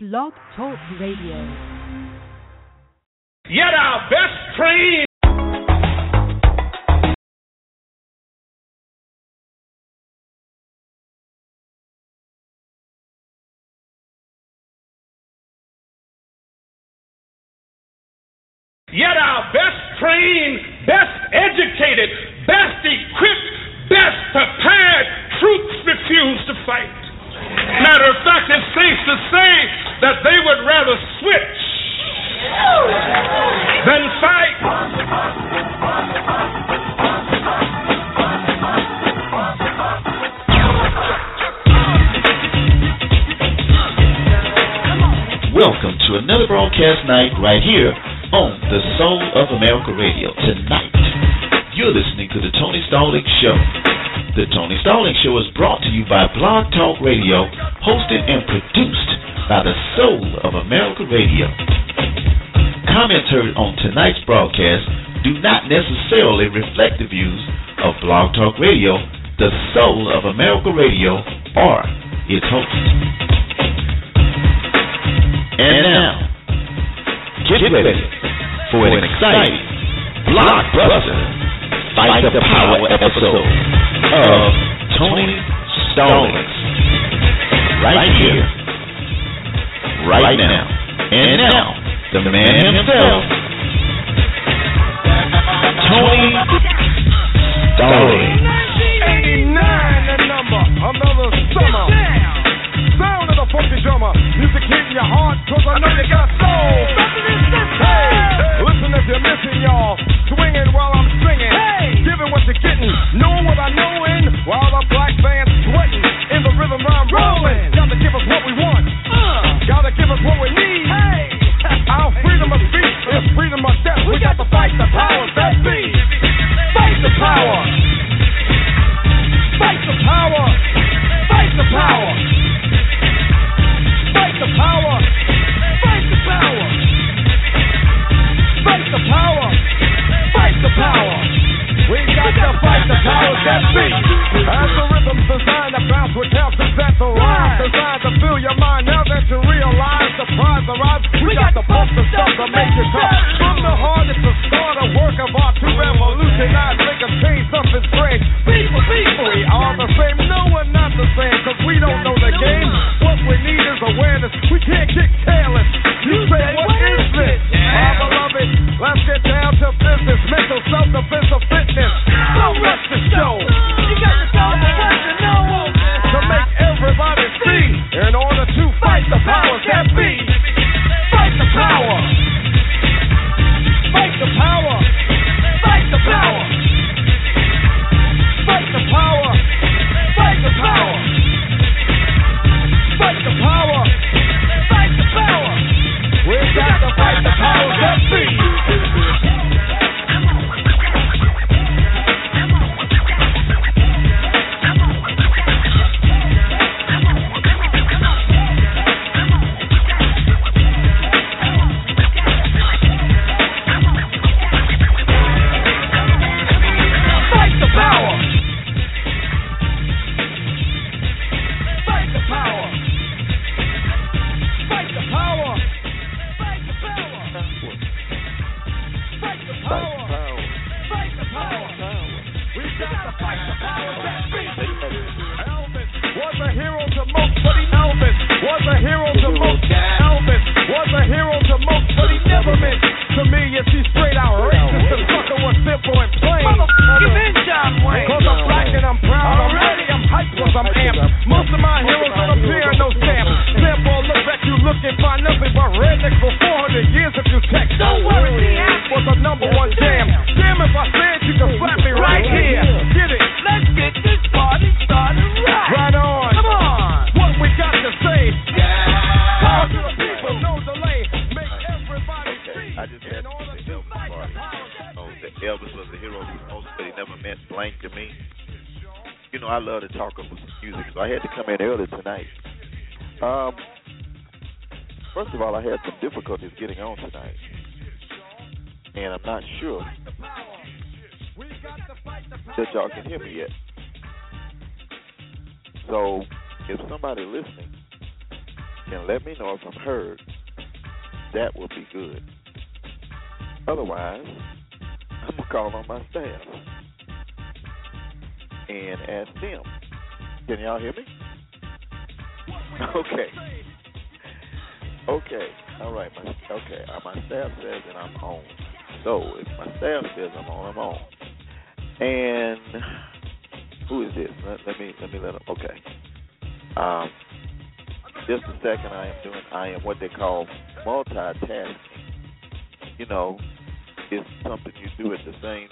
Blog Talk Radio. Yet our best trained Yet our best trained, best educated, best equipped, best prepared troops refuse to fight. Matter of fact, it's safe to say that they would rather switch than fight. Welcome to another broadcast night right here on the Soul of America Radio. Tonight, you're listening to the Tony Stallings Show. The Tony Stallings Show is brought to you by Blog Talk Radio, hosted and produced by the Soul of America Radio. Comments heard on tonight's broadcast do not necessarily reflect the views of Blog Talk Radio, the Soul of America Radio, or its hosts. And now, get ready for an exciting, blockbuster, Fight the Power episode of Tony Stallings. Right here, right now. And now, the man himself, Tony Stallings. 89 the number, another summer. The drummer, music hitting your heart, cause I know you got soul. Hey, listen if you're missing y'all, swinging while I'm singing, giving what you're getting, knowing what I know in, while the black band's sweating, in the rhythm I'm rolling. Gotta give us what we want, gotta give us what we need. Our freedom of speech is freedom of death. We got to fight the powers that be. Fight the power. Fight the power. Fight the power. The power. Fight the power. Fight the power. Fight the power. We got to fight the powers that be. As the rhythm's designed to bounce with capsules at the rhyme, designed to fill your mind. Now that you realize the prize arrives, we got to pump the stuff to make you tough. From the heart, it's a start, a work of art to revolutionize, make a change, something strange. People, people, we are the same. No, we're not the same, cause we don't know the game. What we need is awareness. We can't get careless. You say, what is this?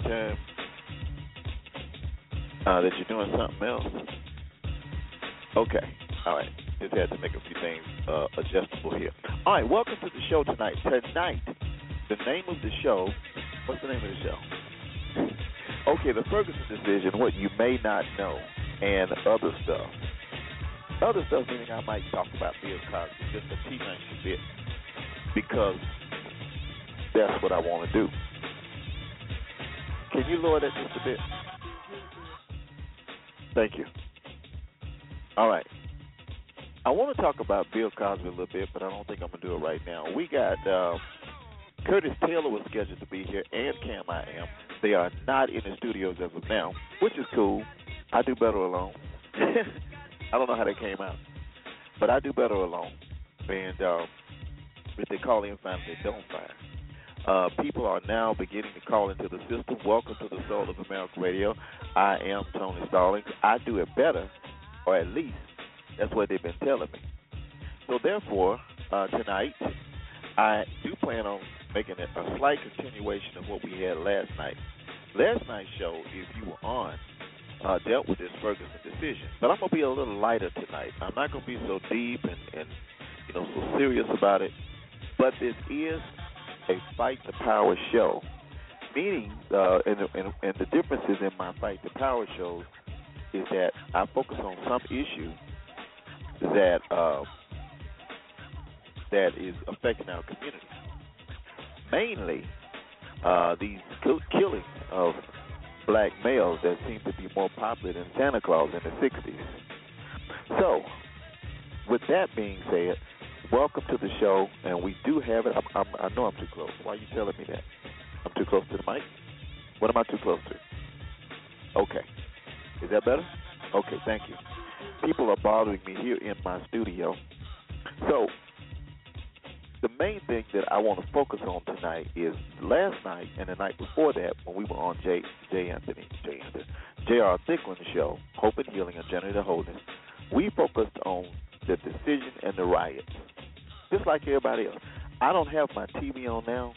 Time uh, that you're doing something else. Okay. All right. Just had to make a few things uh, adjustable here. All right. Welcome to the show tonight. Tonight, the name of the show. What's the name of the show? Okay, the Ferguson decision. What you may not know, and other stuff. Other stuff meaning I might talk about Bill Cosby just a teeny bit because that's what I want to do. Can you lower that just a bit? Thank you. All right. I want to talk about Bill Cosby a little bit, but I don't think I'm gonna do it right now. We got uh, Curtis Taylor was scheduled to be here, and Cam I am. They are not in the studios as of now, which is cool. I do better alone. I don't know how they came out, but I do better alone. And um, if they call in. If they don't, fine. Uh, people are now beginning to call into the system. Welcome to the Soul of America Radio. I am Tony Stallings. I do it better, or at least that's what they've been telling me. So therefore, uh, tonight I do plan on making it a slight continuation of what we had last night. Last night's show, if you were on, uh, dealt with this Ferguson decision, but I'm gonna be a little lighter tonight. I'm not gonna be so deep and, and you know so serious about it. But this is a fight the power show, meaning uh, and, and and the differences in my fight the power shows is that I focus on some issue that uh, that is affecting our community. Mainly, uh, these killings of black males that seem to be more popular than Santa Claus in the '60s. So, with that being said, welcome to the show, and we do have it. I'm, I'm, I know I'm too close. Why are you telling me that? I'm too close to the mic. What am I too close to? Okay, is that better? Okay, thank you people are bothering me here in my studio. So, the main thing that I want to focus on tonight is last night and the night before that when we were on J. J. Anthony, J. Anthony, J.R. Thicklin show, Hope and Healing and to Wholeness. We focused on the decision and the riots, just like everybody else. I don't have my TV on now,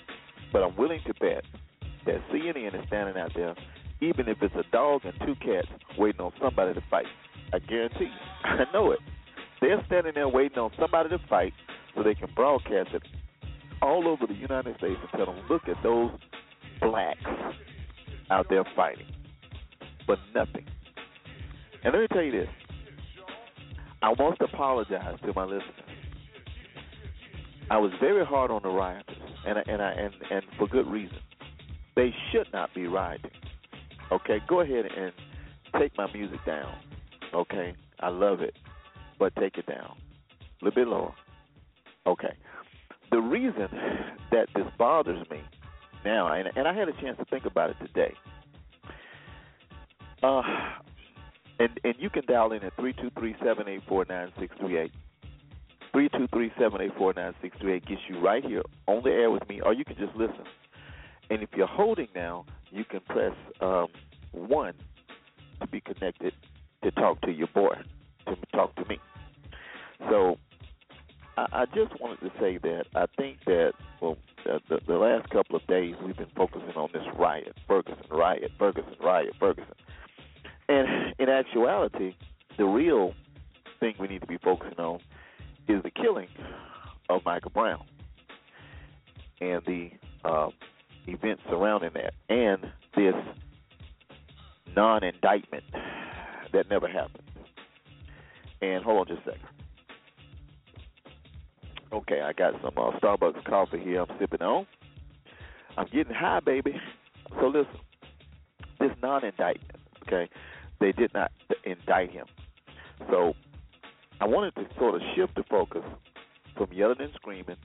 but I'm willing to bet that CNN is standing out there, even if it's a dog and two cats waiting on somebody to fight. I guarantee you. I know it. They're standing there waiting on somebody to fight so they can broadcast it all over the United States and tell them, look at those blacks out there fighting. But nothing. And let me tell you this. I to apologize to my listeners. I was very hard on the rioters, and and I, and and for good reason. They should not be rioting. Okay, go ahead and take my music down. Okay, I love it, but take it down a little bit lower. Okay. The reason that this bothers me now, and, and I had a chance to think about it today. Uh, and and you can dial in at three two three seven eight four nine six three eight. Three two three seven eight four nine six three eight gets you right here on the air with me, or you can just listen. And if you're holding now, you can press um, one to be connected to talk to your boy, to talk to me. So I, I just wanted to say that I think that well, the, the, the last couple of days we've been focusing on this riot, Ferguson riot, Ferguson riot, Ferguson, and in actuality, the real thing we need to be focusing on is the killing of Michael Brown and the uh, events surrounding that, and this non-indictment that never happened. And hold on just a second. Okay, I got some uh, Starbucks coffee here I'm sipping on. I'm getting high, baby. So listen, this non-indictment, okay, they did not indict him. So I wanted to sort of shift the focus from yelling and screaming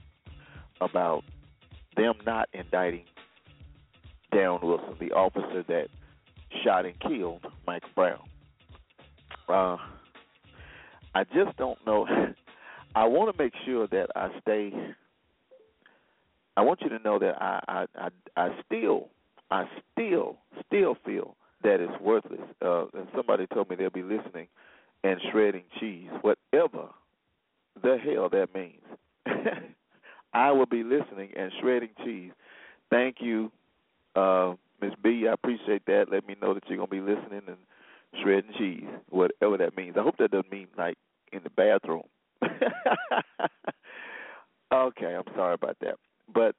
about them not indicting Darren Wilson, the officer that shot and killed Mike Brown. Uh, I just don't know. I want to make sure that I stay. I want you to know that I, I, I, I still, I still, still feel that it's worthless. Uh, and somebody told me they'll be listening and shredding cheese, whatever the hell that means. I will be listening and shredding cheese. Thank you, uh, Miss B. I appreciate that. Let me know that you're gonna be listening and shredding cheese, whatever that means. I hope that doesn't mean like in the bathroom. okay, I'm sorry about that. But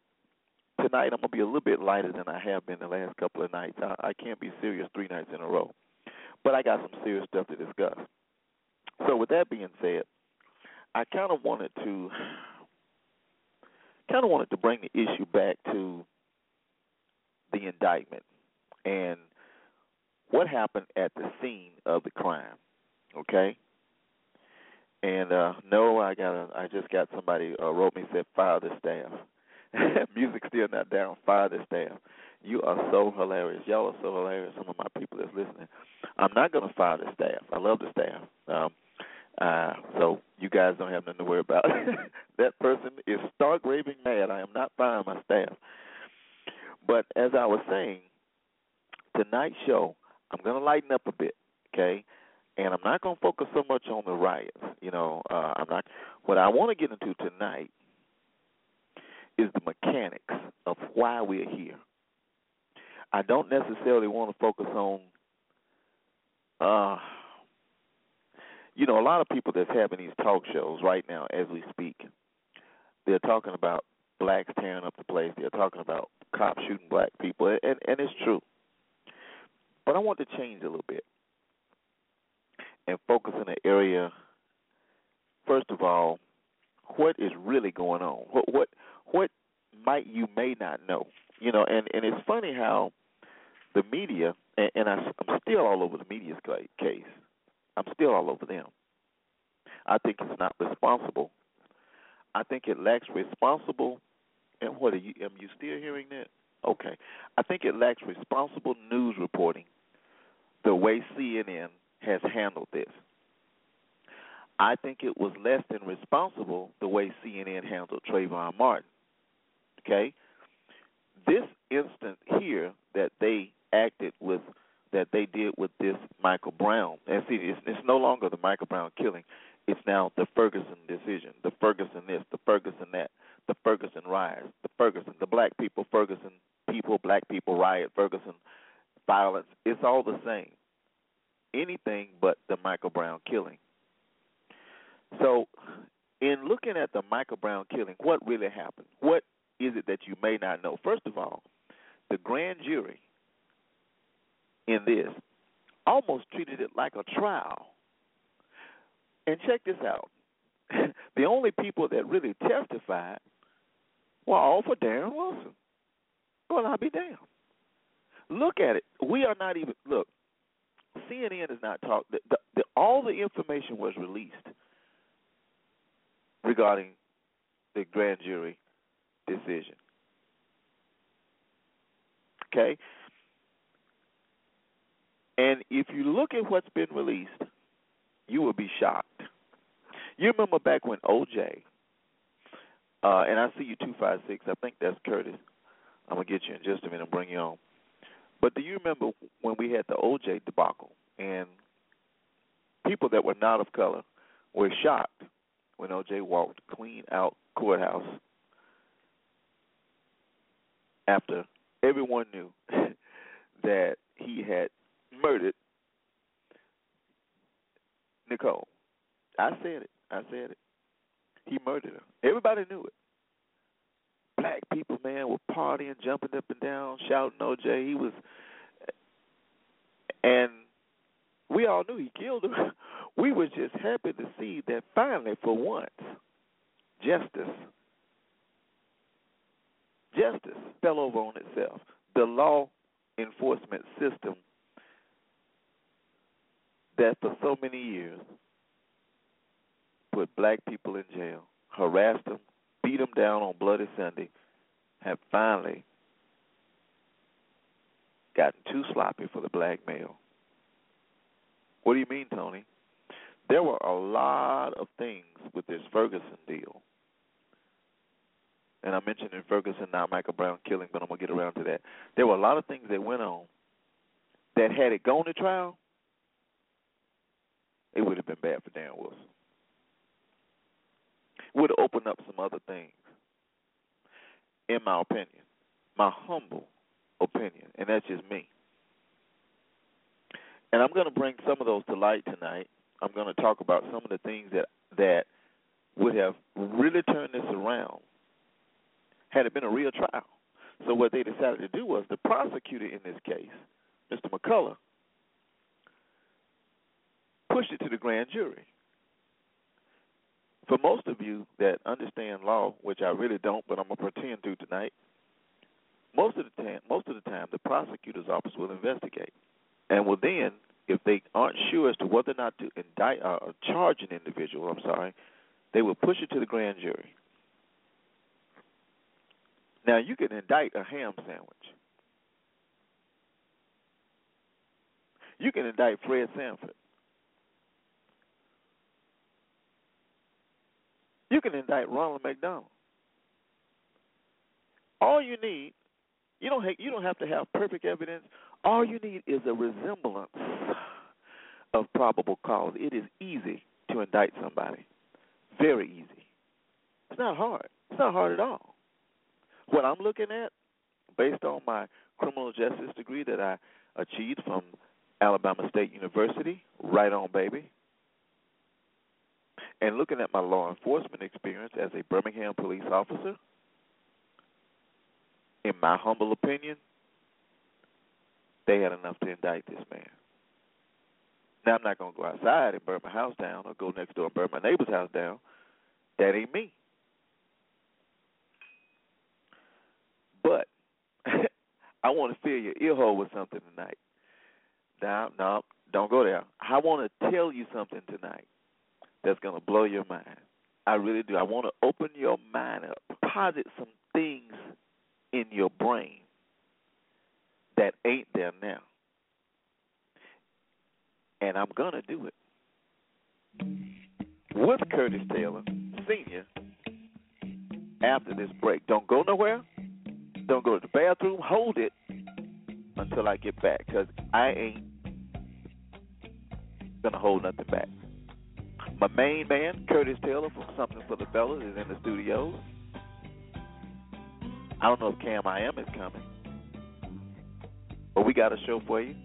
tonight I'm gonna be a little bit lighter than I have been the last couple of nights. I, I can't be serious three nights in a row, but I got some serious stuff to discuss. So with that being said, I kind of wanted to kind of wanted to bring the issue back to the indictment and what happened at the scene of the crime. Okay. And uh no, I got a I just got somebody uh, wrote me said fire the staff. Music still not down. Fire the staff. You are so hilarious. Y'all are so hilarious. Some of my people that's listening. I'm not gonna fire the staff. I love the staff. Um, uh, so you guys don't have nothing to worry about. that person is stark raving mad. I am not firing my staff. But as I was saying, tonight's show, I'm going to lighten up a bit, okay? And I'm not going to focus so much on the riots. You know, uh, I'm not. What I want to get into tonight is the mechanics of why we're here. I don't necessarily want to focus on uh, you know, a lot of people that's having these talk shows right now as we speak, they're talking about blacks tearing up the place. They're talking about cops shooting black people, and and it's true. But I want to change a little bit and focus in an area. First of all, what is really going on? What what what might you may not know? You know, and and it's funny how the media and, and I, I'm still all over the media's case I'm still all over them. I think it's not responsible. I think it lacks responsible. And what are you? Am you still hearing that? Okay. I think it lacks responsible news reporting. The way CNN has handled this. I think it was less than responsible the way CNN handled Trayvon Martin. Okay? This instant here that they acted with that they did with this Michael Brown. And see, it's, it's no longer the Michael Brown killing. It's now the Ferguson decision, the Ferguson this, the Ferguson that, the Ferguson rise, the Ferguson, the black people, Ferguson people, black people riot, Ferguson violence. It's all the same. Anything but the Michael Brown killing. So, in looking at the Michael Brown killing, what really happened? What is it that you may not know? First of all, the grand jury in this almost treated it like a trial. And check this out. the only people that really testified were all for Darren Wilson. Well, I'll be damned. Look at it. We are not even look. CNN is not talk. The, the, the, all the information was released regarding the grand jury decision. Okay, and if you look at what's been released, you will be shocked. You remember back when OJ, uh, and I see you 256, I think that's Curtis. I'm going to get you in just a minute and bring you on. But do you remember when we had the OJ debacle and people that were not of color were shocked when OJ walked clean out courthouse after everyone knew that he had murdered Nicole. I said it. I said it. He murdered her. Everybody knew it. Black people, man, were partying, jumping up and down, shouting OJ. He was, and we all knew he killed her. We were just happy to see that finally, for once, justice, justice fell over on itself. The law enforcement system that for so many years put black people in jail. harassed them, beat them down on Bloody Sunday, have finally gotten too sloppy for the black male. What do you mean, Tony? There were a lot of things with this Ferguson deal. And I mentioned in Ferguson, not Michael Brown killing, but I'm going to get around to that. There were a lot of things that went on that had it gone to trial, it would have been bad for Dan Wilson. Would have opened up some other things, in my opinion, my humble opinion, and that's just me. And I'm going to bring some of those to light tonight. I'm going to talk about some of the things that that would have really turned this around had it been a real trial. So what they decided to do was the prosecutor in this case, Mr. McCulloch, pushed it to the grand jury. For most of you that understand law, which I really don't, but I'm gonna pretend to tonight, most of the time, most of the time, the prosecutor's office will investigate, and will then, if they aren't sure as to whether or not to indict uh, or charge an individual, I'm sorry, they will push it to the grand jury. Now you can indict a ham sandwich. You can indict Fred Sanford. You can indict Ronald McDonald. All you need, you don't have, you don't have to have perfect evidence. All you need is a resemblance of probable cause. It is easy to indict somebody. Very easy. It's not hard. It's not hard at all. What I'm looking at, based on my criminal justice degree that I achieved from Alabama State University, right on, baby, and looking at my law enforcement experience as a Birmingham police officer, in my humble opinion, they had enough to indict this man. Now I'm not gonna go outside and burn my house down or go next door and burn my neighbor's house down. That ain't me. But I want to fill your ear hole with something tonight. No, no, don't go there. I want to tell you something tonight that's going to blow your mind. I really do. I want to open your mind up, deposit some things in your brain that ain't there now. And I'm going to do it. With Curtis Taylor, Sr., after this break. Don't go nowhere. Don't go to the bathroom. Hold it until I get back because I ain't going to hold nothing back. My main man, Curtis Taylor from Something for the Fellas, is in the studio. I don't know if Cam I Am is coming, but we got a show for you.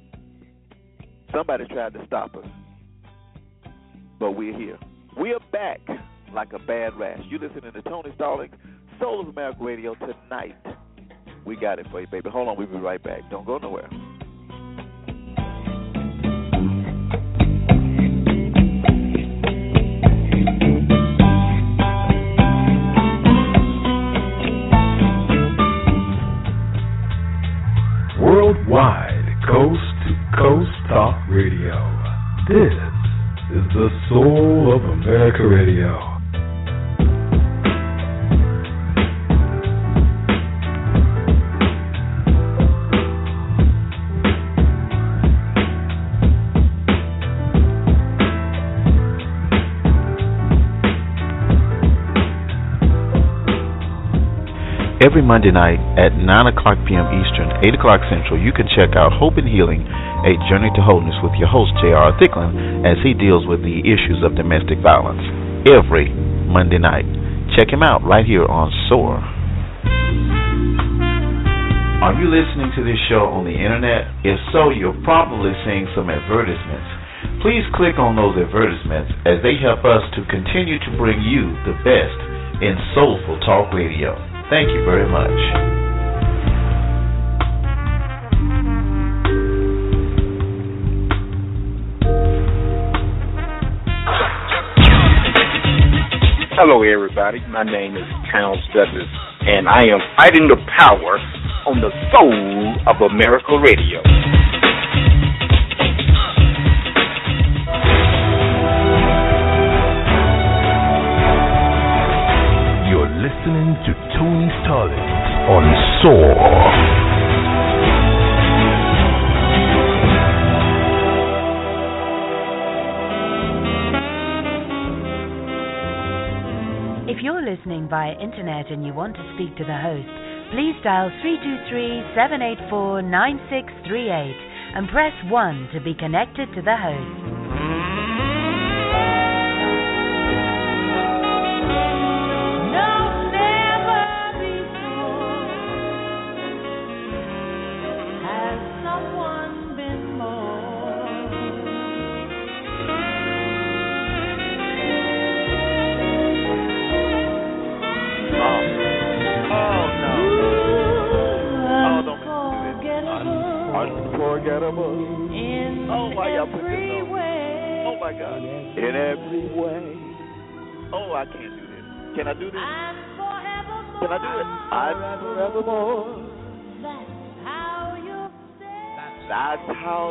Somebody tried to stop us, but we're here. We are back like a bad rash. You're listening to Tony Stallings, Soul of America Radio tonight. We got it for you, baby. Hold on, we'll be right back. Don't go nowhere. America Radio. Every Monday night at 9 o'clock p.m. Eastern, 8 o'clock Central, you can check out Hope and Healing, a journey to wholeness with your host, J.R. Thicklin, as he deals with the issues of domestic violence. Every Monday night. Check him out right here on SOAR. Are you listening to this show on the internet? If so, you're probably seeing some advertisements. Please click on those advertisements as they help us to continue to bring you the best in soulful talk radio. Thank you very much. Hello, everybody. My name is Towns Douglas, and I am fighting the power on the soul of America Radio. Listening via internet and you want to speak to the host, please dial 323-784-9638 and press 1 to be connected to the host.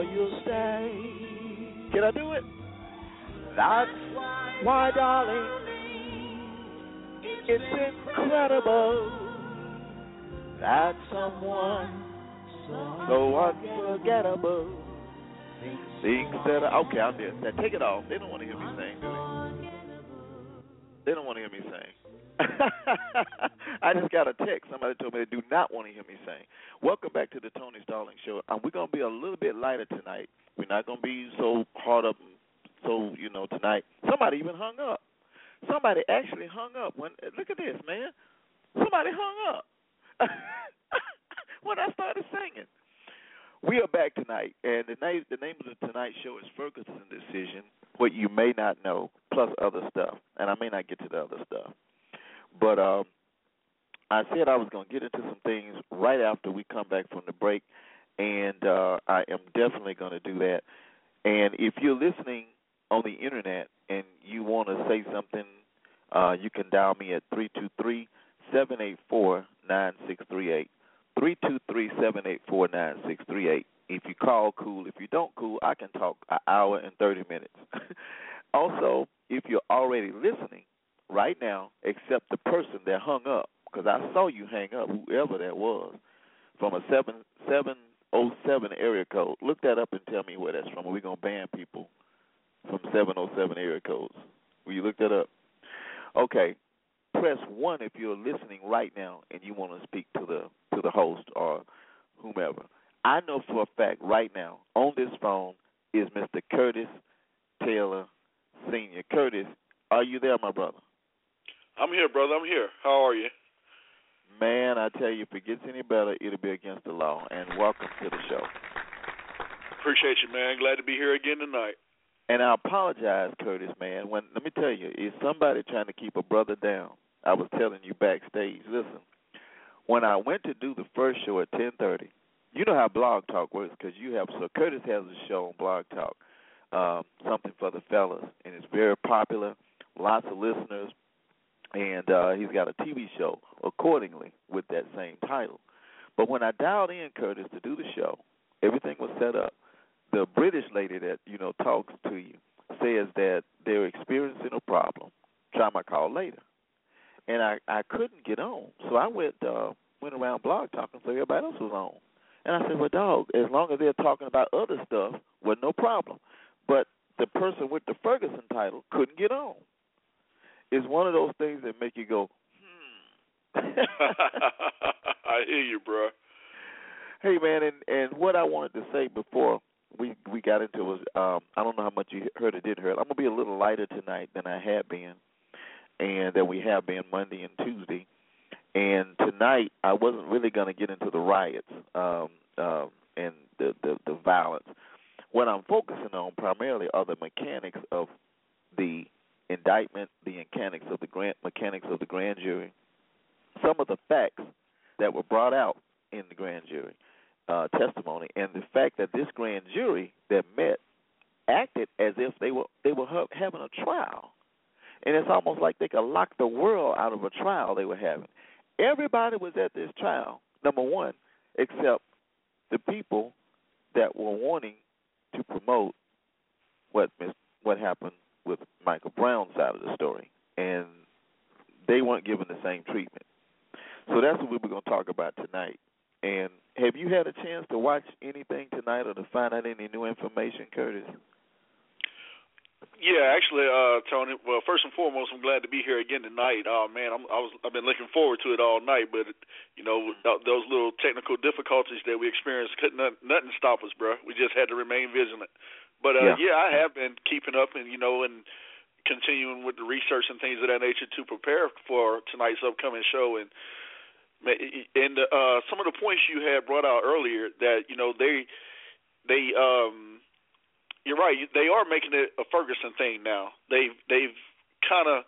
That's how you stay. Can I do it? That's why, darling, it's incredible that someone so unforgettable thinks that. Okay, I'm there. Now take it off. They don't want to hear me sing, do they? They don't want to hear me sing. I just got a text. Somebody told me they do not want to hear me sing. Welcome back to the Tony Stallings Show. Um, we're to be a little bit lighter tonight. We're not to be so hard up, so, you know, tonight. Somebody even hung up. Somebody actually hung up. When Look at this, man. Somebody hung up when I started singing. We are back tonight, and the name the name of the tonight show is Ferguson Decision. What you may not know, plus other stuff, and I may not get to the other stuff. But um, I said I was going to get into some things right after we come back from the break, and uh, I am definitely going to do that. And if you're listening on the internet and you want to say something, uh, you can dial me at three two three seven eight four nine six three eight. Three two three seven eight four nine six three eight. If you call, cool. If you don't, cool. I can talk an hour and thirty minutes. also, if you're already listening right now, except the person that hung up, because I saw you hang up, whoever that was, from a seven seven oh seven area code. Look that up and tell me where that's from. We're gonna ban people from seven oh seven area codes. Will you look that up? Okay, press one if you're listening right now and you want to speak to the to the host or whomever. I know for a fact right now on this phone is Mr. Curtis Taylor Senior. Curtis, are you there, my brother? I'm here, brother. I'm here. How are you? Man, I tell you, if it gets any better, it'll be against the law. And welcome to the show. Appreciate you, man. Glad to be here again tonight. And I apologize, Curtis, man. When let me tell you, is somebody trying to keep a brother down? I was telling you backstage. Listen, when I went to do the first show at ten thirty, you know how Blog Talk works because you have so Curtis has a show on Blog Talk, um, something for the fellas, and it's very popular, lots of listeners, and uh, he's got a TV show accordingly with that same title. But when I dialed in Curtis to do the show, everything was set up. The British lady that you know talks to you says that they're experiencing a problem. Try my call later, and I I couldn't get on, so I went uh, went around Blog Talk and so everybody else was on. And I said, well, dog, as long as they're talking about other stuff, was no problem. But the person with the Ferguson title couldn't get on. It's one of those things that make you go, hmm. I hear you, bro. Hey man, and and what I wanted to say before we we got into was um I don't know how much you heard or didn't hear. I'm gonna be a little lighter tonight than I had been, and that we have been Monday and Tuesday. And tonight I wasn't really gonna get into the riots um, um, and the, the the violence. What I'm focusing on primarily are the mechanics of the indictment, the mechanics of the grand mechanics of the grand jury, some of the facts that were brought out in the grand jury uh, testimony, and the fact that this grand jury that met acted as if they were they were ha- having a trial, and it's almost like they could lock the world out of a trial they were having. Everybody was at this trial, number one, except the people that were wanting to promote what what happened with Michael Brown's side of the story, and they weren't given the same treatment. So that's what we were going to talk about tonight. And have you had a chance to watch anything tonight or to find out any new information, Curtis? Yeah, actually, uh, Tony. Well, first and foremost, I'm glad to be here again tonight. Oh man, I'm, I was I've been looking forward to it all night, but you know those little technical difficulties that we experienced couldn't nothing stop us, bro. We just had to remain vigilant. But uh, yeah. yeah, I have been keeping up and you know and continuing with the research and things of that nature to prepare for tonight's upcoming show and and uh some of the points you had brought out earlier that you know they they um you're right. They are making it a Ferguson thing now. They've they've kind of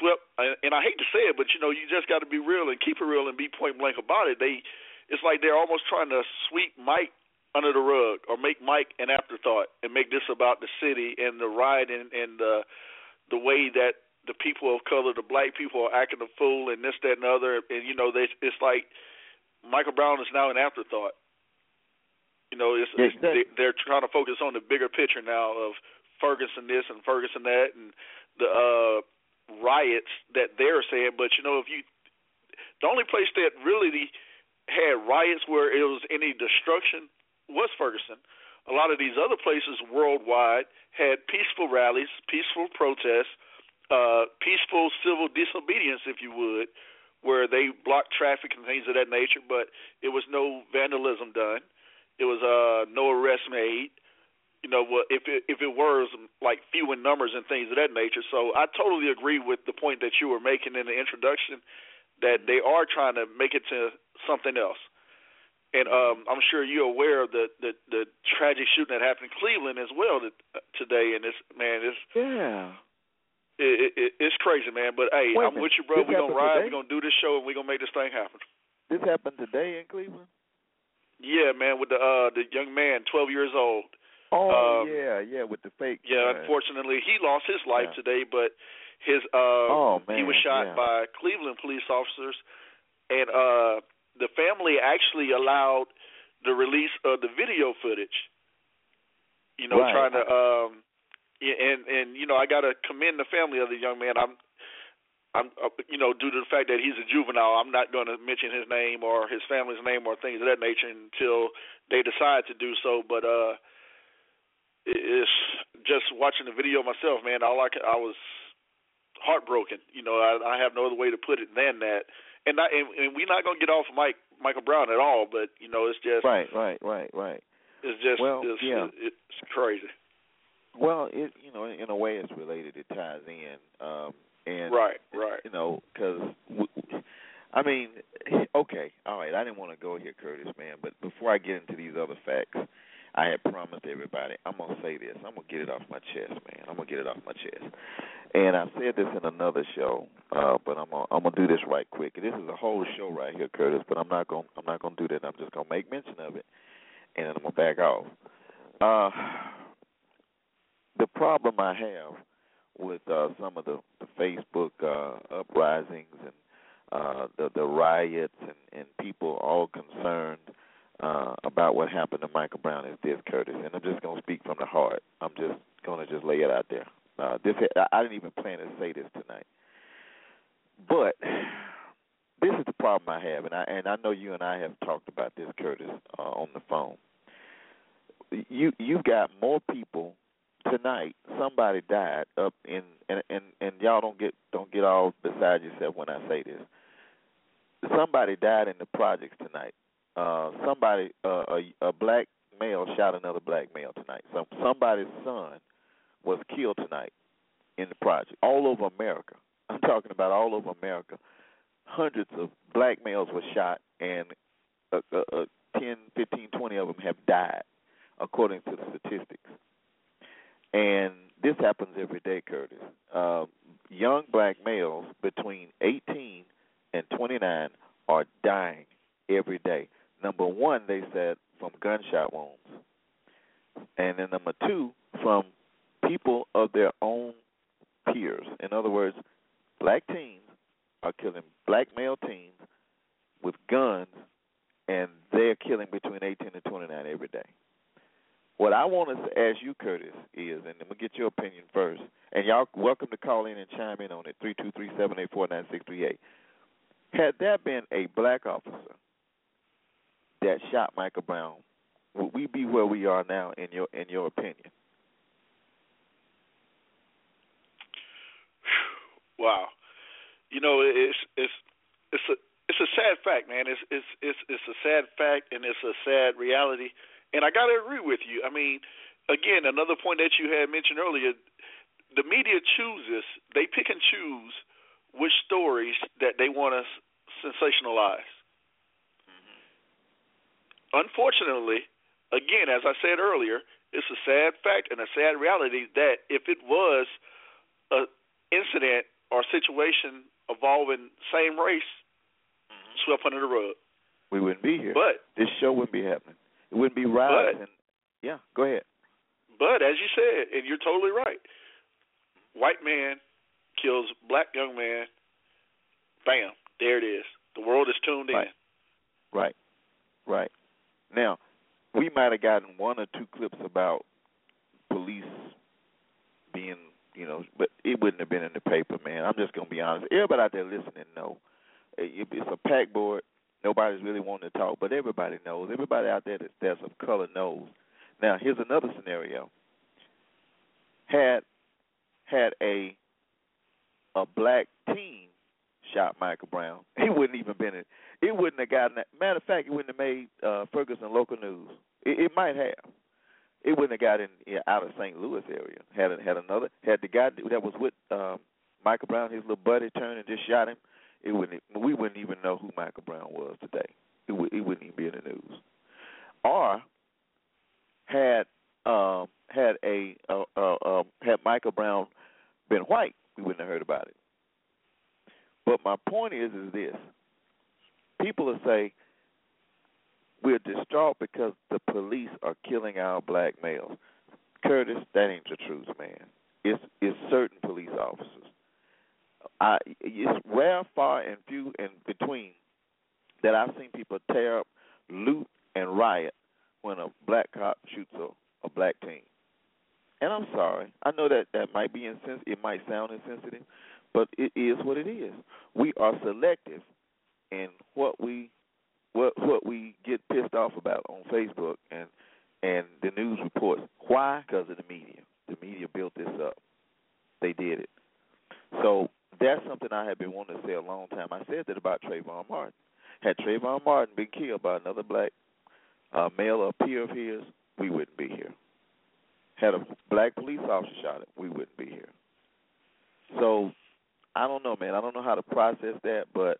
swept, and I hate to say it, but you know, you just got to be real and keep it real and be point blank about it. They, it's like they're almost trying to sweep Mike under the rug or make Mike an afterthought and make this about the city and the riot and, and the the way that the people of color, the black people, are acting a fool and this, that, and the other. And you know, they, it's like Michael Brown is now an afterthought. You know, it's, yes, they, they're trying to focus on the bigger picture now of Ferguson this and Ferguson that, and the uh, riots that they're saying. But you know, if you, the only place that really had riots where it was any destruction was Ferguson. A lot of these other places worldwide had peaceful rallies, peaceful protests, uh, peaceful civil disobedience, if you would, where they blocked traffic and things of that nature, but it was no vandalism done. It was uh no arrest made. You know, if it if it was like few in numbers and things of that nature. So I totally agree with the point that you were making in the introduction that they are trying to make it to something else. And um, I'm sure you're aware of the, the the tragic shooting that happened in Cleveland as well today. And this man, it's yeah, it, it, it's crazy, man. But hey, Wait I'm with you, bro. We're gonna ride. Today? We're gonna do this show, and we're gonna make this thing happen. This happened today in Cleveland. Yeah, man, with the uh the young man, 12 years old. Oh um, yeah, yeah, with the fake. Yeah, uh, unfortunately, he lost his life yeah. today, but his uh oh, man, he was shot yeah. by Cleveland police officers, and uh the family actually allowed the release of the video footage. You know, Right. trying to um and and you know I got to commend the family of the young man. I'm I'm uh, you know due to the fact that he's a juvenile, I'm not going to mention his name or his family's name or things of that nature until they decide to do so. But uh, it's just watching the video myself, man. All I could, I was heartbroken. You know, I, I have no other way to put it than that. And and, and we're not going to get off Mike Michael Brown at all, but you know, it's just Right, right, right, right. it's just Well, it's, yeah. it's crazy. Well, it you know in a way it's related. It ties in, um, and Right, right. you know because I mean, okay, all right. I didn't want to go here, Curtis, man, but before I get into these other facts, I had promised everybody I'm gonna say this. I'm gonna get it off my chest, man. I'm gonna get it off my chest. And I said this in another show, uh, but I'm gonna I'm gonna do this right quick. This is a whole show right here, Curtis, but I'm not gonna I'm not gonna do that. I'm just gonna make mention of it, and then I'm gonna back off. Uh, the problem I have with uh, some of the, the Facebook uh, uprisings and uh, the the riots and, and people all concerned uh, about what happened to Michael Brown is this, Curtis, and I'm just gonna speak from the heart. I'm just gonna just lay it out there. Uh, this I didn't even plan to say this tonight, but this is the problem I have, and I and I know you and I have talked about this, Curtis, uh, on the phone. You you've got more people tonight. Somebody died up in and and and y'all don't get don't get all beside yourself when I say this. Somebody died in the projects tonight. Uh, somebody uh, a a black male shot another black male tonight. Some somebody's son was killed tonight in the project all over America. I'm talking about all over America. Hundreds of black males were shot, and uh, uh, uh, 10, 15, 20 of them have died, according to the statistics. And this happens every day, Curtis. Uh, young black males between 18 and 29 are dying every day. Number one, they said from gunshot wounds, and then number two, from people of their own peers. In other words, black teens are killing black male teens with guns, and they're killing between 18 and 29 every day. What I want to ask you, Curtis, is, and I'm get your opinion first, and y'all welcome to call in and chime in on it three two three seven eight four nine six three eight. Had there been a black officer that shot Michael Brown, would we be where we are now in your in your opinion? Wow. You know, it's it's it's a it's a sad fact, man. It's it's it's it's a sad fact and it's a sad reality. And I got to agree with you. I mean, again, another point that you had mentioned earlier, the media chooses, they pick and choose which stories that they want to sensationalize. Mm-hmm. Unfortunately, again, as I said earlier, it's a sad fact and a sad reality that if it was a incident or situation involving same race, mm-hmm. swept under the rug. We wouldn't be here. But this show wouldn't be happening. It wouldn't be right. And, yeah, go ahead. But as you said, and you're totally right, white man kills black young man. Bam, there it is. The world is tuned right. in. Right, right. Now, we might have gotten one or two clips about police being, you know, but it wouldn't have been in the paper, man. I'm just gonna be honest. Everybody out there listening know it's a pack board nobody's really wanting to talk, but everybody knows. Everybody out there that, that's of color knows. Now, here's another scenario. Had had a a black teen shot Michael Brown, he wouldn't even been in. It wouldn't have gotten. That. Matter of fact, it wouldn't have made uh, Ferguson local news. It, it might have. It wouldn't have got in yeah, out of St. Louis area. Had had another had the guy that was with um, Michael Brown, his little buddy, turned and just shot him it wouldn't we wouldn't even know who Michael Brown was today. It would it wouldn't even be in the news. Or had um had a uh, uh, uh, had Michael Brown been white, we wouldn't have heard about it. But my point is is this. People will say we're distraught because the police are killing our black males. Curtis, that ain't the truth, man. It's it's certain police officers. I it's rare, far and few in between that I've seen people tear up, loot, and riot when a black cop shoots a, a black teen. And I'm sorry, I know that that might be insensitive. It might sound insensitive, but it is what it is. We are selective in what we what what we get pissed off about on Facebook and and the news reports. Why? Because of the media. The media built this up. They did it. So that's something I have been wanting to say a long time. I said that about Trayvon Martin. Had Trayvon Martin been killed by another black uh, male or peer of his, we wouldn't be here. Had a black police officer shot him, we wouldn't be here. So I don't know, man. I don't know how to process that, but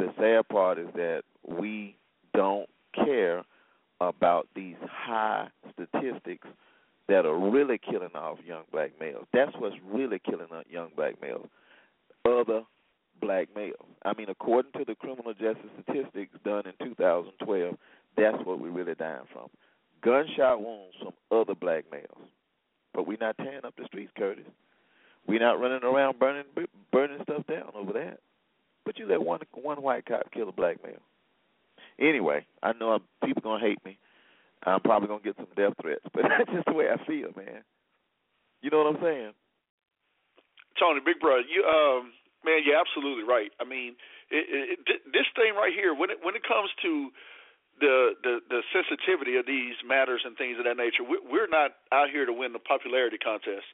the sad part is that we don't care about these high statistics that are really killing off young black males. That's what's really killing young black males other black males. I mean, according to the criminal justice statistics done in 2012, that's what we're really dying from. Gunshot wounds from other black males. But we're not tearing up the streets, Curtis. We're not running around burning burning stuff down over that. But you let one one white cop kill a black male. Anyway, I know I'm, people gonna hate me. I'm probably gonna get some death threats, but that's just the way I feel, man. You know what I'm saying? Tony, big brother, you um man, you're absolutely right. I mean, it, it, this thing right here, when it when it comes to the, the the sensitivity of these matters and things of that nature, we, we're not out here to win the popularity contest.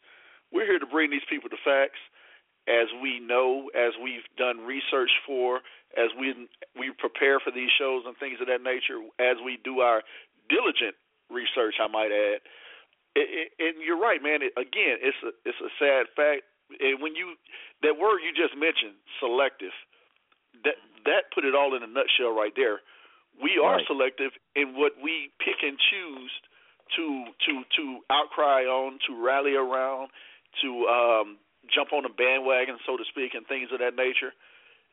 We're here to bring these people to facts, as we know, as we've done research for, as we we prepare for these shows and things of that nature, as we do our diligent research, I might add. It, it, and you're right, man. It, again, it's a it's a sad fact and when you that word you just mentioned, selective, that that put it all in a nutshell right there. We are right. selective in what we pick and choose to to to outcry on, to rally around, to um, jump on the bandwagon, so to speak, and things of that nature.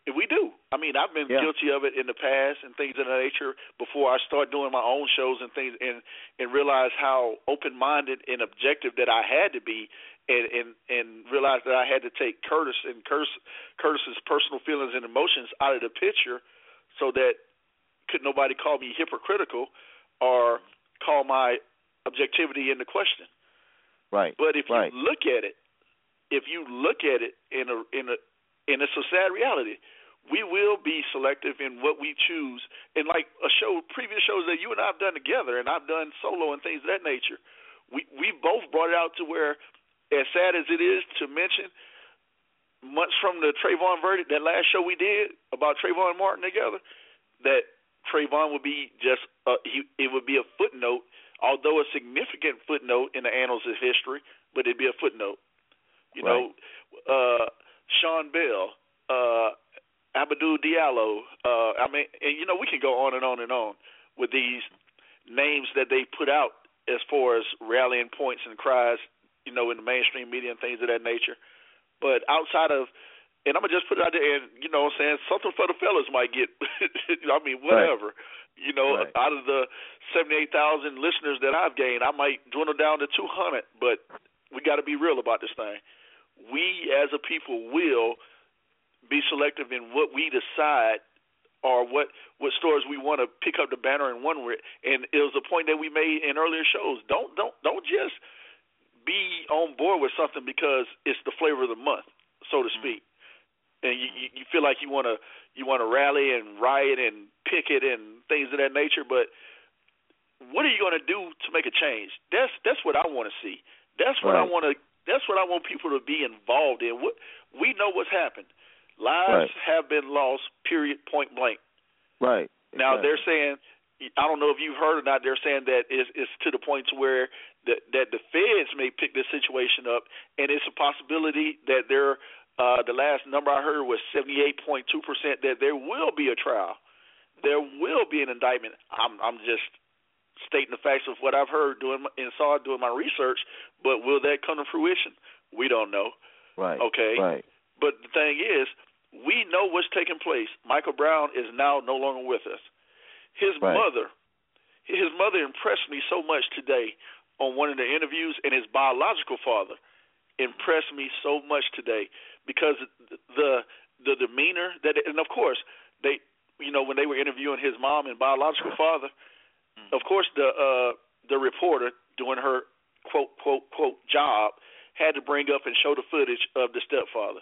We do. I mean, I've been yeah. guilty of it in the past and things of that nature before I start doing my own shows and things, and and realize how open-minded and objective that I had to be and and and realized that I had to take Curtis and Curtis Curtis's personal feelings and emotions out of the picture, so that could nobody call me hypocritical or call my objectivity into question. Right. But if right. you look at it, if you look at it in a in a and it's a sad reality. we will be selective in what we choose. And like a show, previous shows that you and I have done together, and I've done solo and things of that nature. We we both brought it out to where, as sad as it is to mention, months from the Trayvon verdict, that last show we did about Trayvon Martin together, that Trayvon would be just uh, he it would be a footnote, although a significant footnote in the annals of history, but it'd be a footnote. You Right. know, uh, Sean Bell, uh, Abdul Diallo. Uh, I mean, and you know, we can go on and on and on with these names that they put out as far as rallying points and cries, you know, in the mainstream media and things of that nature. But outside of, and I'm gonna just put it out there, and you know, what I'm saying something for the fellas might get. I mean, whatever. You know, Right. out of the 78,000 listeners that I've gained, I might dwindle down to 200. But we got to be real about this thing. We as a people will be selective in what we decide or what what stories we want to pick up the banner and one with. And it was a point that we made in earlier shows. Don't don't don't just be on board with something because it's the flavor of the month, so to mm-hmm. speak. And you you, you feel like you want to you want to rally and riot and picket and things of that nature, but what are you going to do to make a change? That's that's what I want to see. That's what I want to. That's what I want people to be involved in. What we know what's happened. Lives Right. have been lost. Period. Point blank. Right. Now Exactly. they're saying, I don't know if you've heard or not. They're saying that it's, it's to the point to where that that the feds may pick this situation up, and it's a possibility that they're. Uh, the last number I heard was 78.2 percent that there will be a trial, there will be an indictment. I'm I'm just stating the facts of what I've heard doing and saw doing my research, but will that come to fruition? We don't know. Right. Okay. Right. But the thing is, we know what's taking place. Michael Brown is now no longer with us. His Right. mother, his mother impressed me so much today on one of the interviews, and his biological father impressed me so much today because the the demeanor that, and of course they, you know, when they were interviewing his mom and biological father, of course the uh the reporter doing her quote quote quote job had to bring up and show the footage of the stepfather.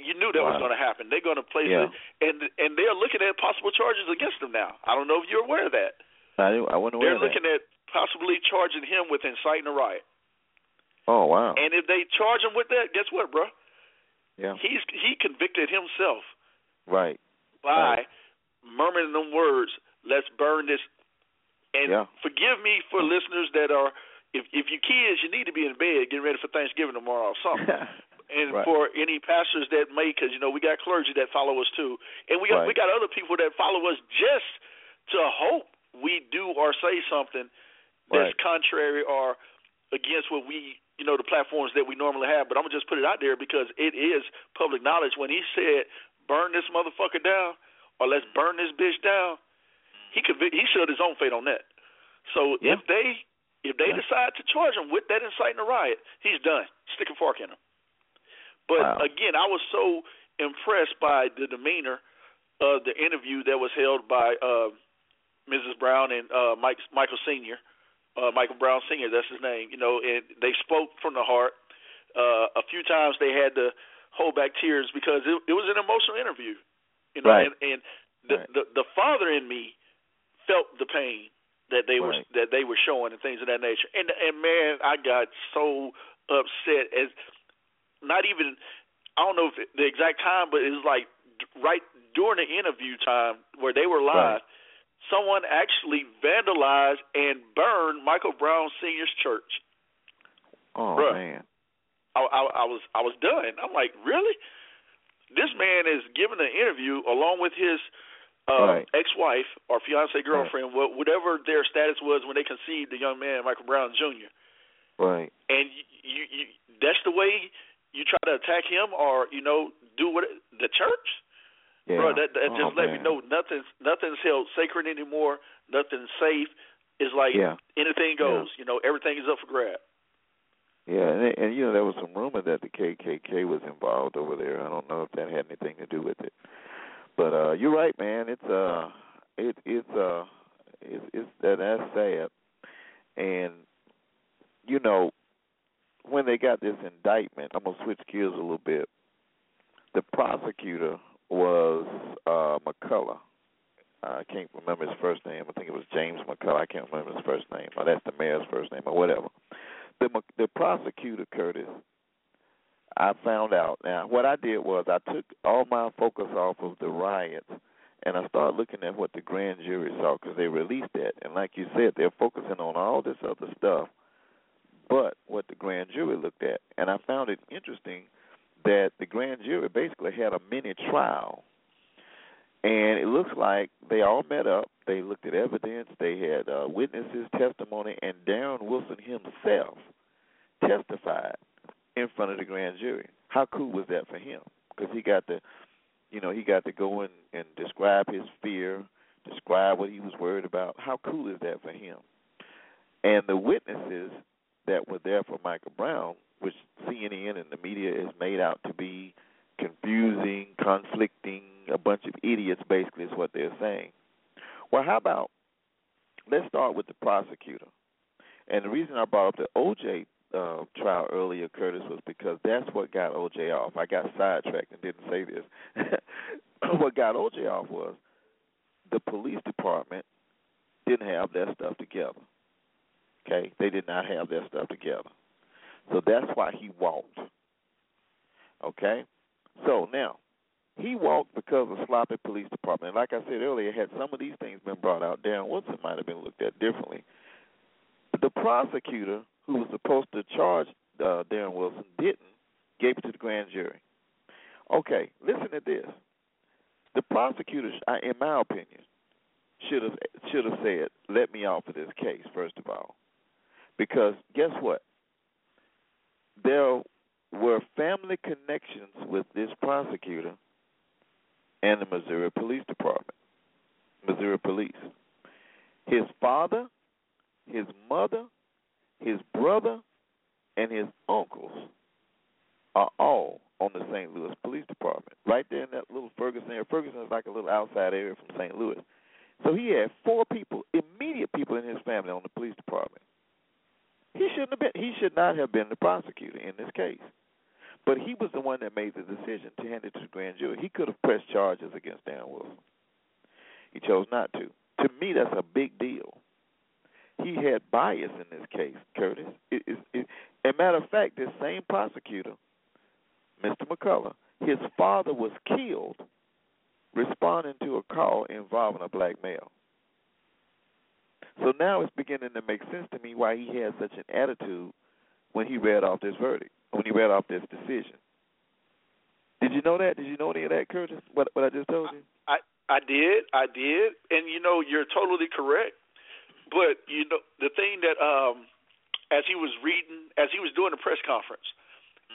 You knew that was going to happen. They're going to place Yeah. it, and and they're looking at possible charges against him now. I don't know if you're aware of that. I I wasn't aware They're of that. looking at possibly charging him with inciting a riot. Oh wow. And if they charge him with that, guess what, bro? yeah. He's he convicted himself Right. by murmuring them words. Let's burn this. And Yeah. forgive me for listeners that are, if if you kids, you need to be in bed getting ready for Thanksgiving tomorrow or something. and Right. for any pastors that may, because you know we got clergy that follow us too, and we got Right. we got other people that follow us just to hope we do or say something that's Right. contrary or against what we you know the platforms that we normally have. But I'm gonna just put it out there because it is public knowledge. When he said burn this motherfucker down or let's burn this bitch down, he convic- he showed his own fate on that. So Yeah. if they if they Yeah. decide to charge him with that inciting a riot, he's done. Stick a fork in him. But Wow. again, I was so impressed by the demeanor of the interview that was held by uh, Mrs. Brown and uh, Mike Michael Senior, uh, Michael Brown Senior. That's his name. You know, and they spoke from the heart. Uh, a few times they had to hold back tears because it, it was an emotional interview. You know, Right. and, and the, Right. the the father in me felt the pain that they were that they were showing and things of that nature. And and man, I got so upset as not even I don't know if the exact time, but it was like right during the interview time where they were live. Right. Someone actually vandalized and burned Michael Brown Senior's church. Oh Bruh. man. I, I, I was I was done. I'm like, really? This man is giving an interview along with his uh, Right. ex-wife or fiance girlfriend, wha- whatever their status was when they conceived the young man, Michael Brown Jr. Right. And you, you, you that's the way you try to attack him, or you know, do what the church, Yeah. bro. That, that oh, just let me know nothing's nothing's held sacred anymore. Nothing's safe. It's like Yeah. anything goes. You know, everything is up for grab. Yeah, and, and you know there was some rumor that the KKK was involved over there. I don't know if that had anything to do with it. But uh you're right, man. It's uh it it's uh it's it's that that's sad. And you know when they got this indictment, I'm gonna switch gears a little bit. The prosecutor was uh, McCulloch. I can't remember his first name. I think it was James McCulloch. I can't remember his first name. Or that's the mayor's first name, or whatever. The the prosecutor Curtis. I found out. Now, what I did was I took all my focus off of the riots, and I started looking at what the grand jury saw because they released that. And like you said, they're focusing on all this other stuff, but what the grand jury looked at. And I found it interesting that the grand jury basically had a mini trial and it looks like they all met up. They looked at evidence. They had uh, witnesses' testimony, and Darren Wilson himself testified in front of the grand jury. How cool was that for him? Because he got to, you know, he got to go in and describe his fear, describe what he was worried about. How cool is that for him? And the witnesses that were there for Michael Brown, which CNN and the media is made out to be confusing, conflicting, a bunch of idiots, basically, is what they're saying. Well, how about let's start with the prosecutor. And the reason I brought up the OJ uh, trial earlier, Curtis, was because that's what got OJ off. I got sidetracked and didn't say this. what got OJ off was the police department didn't have their stuff together. Okay, they did not have their stuff together, so that's why he walked. Okay, so now he walked because of sloppy police department. Like I said earlier, had some of these things been brought out, Darren Wilson might have been looked at differently. The prosecutor who was supposed to charge uh, Darren Wilson didn't, gave it to the grand jury. Okay, listen to this. The prosecutor, in my opinion, should have should have said, "Let me off of this case." First of all, because guess what? There were family connections with this prosecutor and the Missouri Police Department, Missouri Police. His father, his mother, his brother, and his uncles are all on the St. Louis Police Department, right there in that little Ferguson area. Ferguson is like a little outside area from St. Louis. So he had four people, immediate people in his family on the police department. He shouldn't have been. He should not have been the prosecutor in this case. But he was the one that made the decision to hand it to the grand jury. He could have pressed charges against Darren Wilson. He chose not to. To me, that's a big deal. He had bias in this case, Curtis. It, it, it, a matter of fact, this same prosecutor, Mr. McCulloch, his father was killed responding to a call involving a black male. So now it's beginning to make sense to me why he had such an attitude when he read off this verdict when he read off this decision. Did you know that? Did you know any of that, Curtis? What what I just told you? I I did, I did, and you know you're totally correct. But you know the thing that um as he was reading, as he was doing the press conference,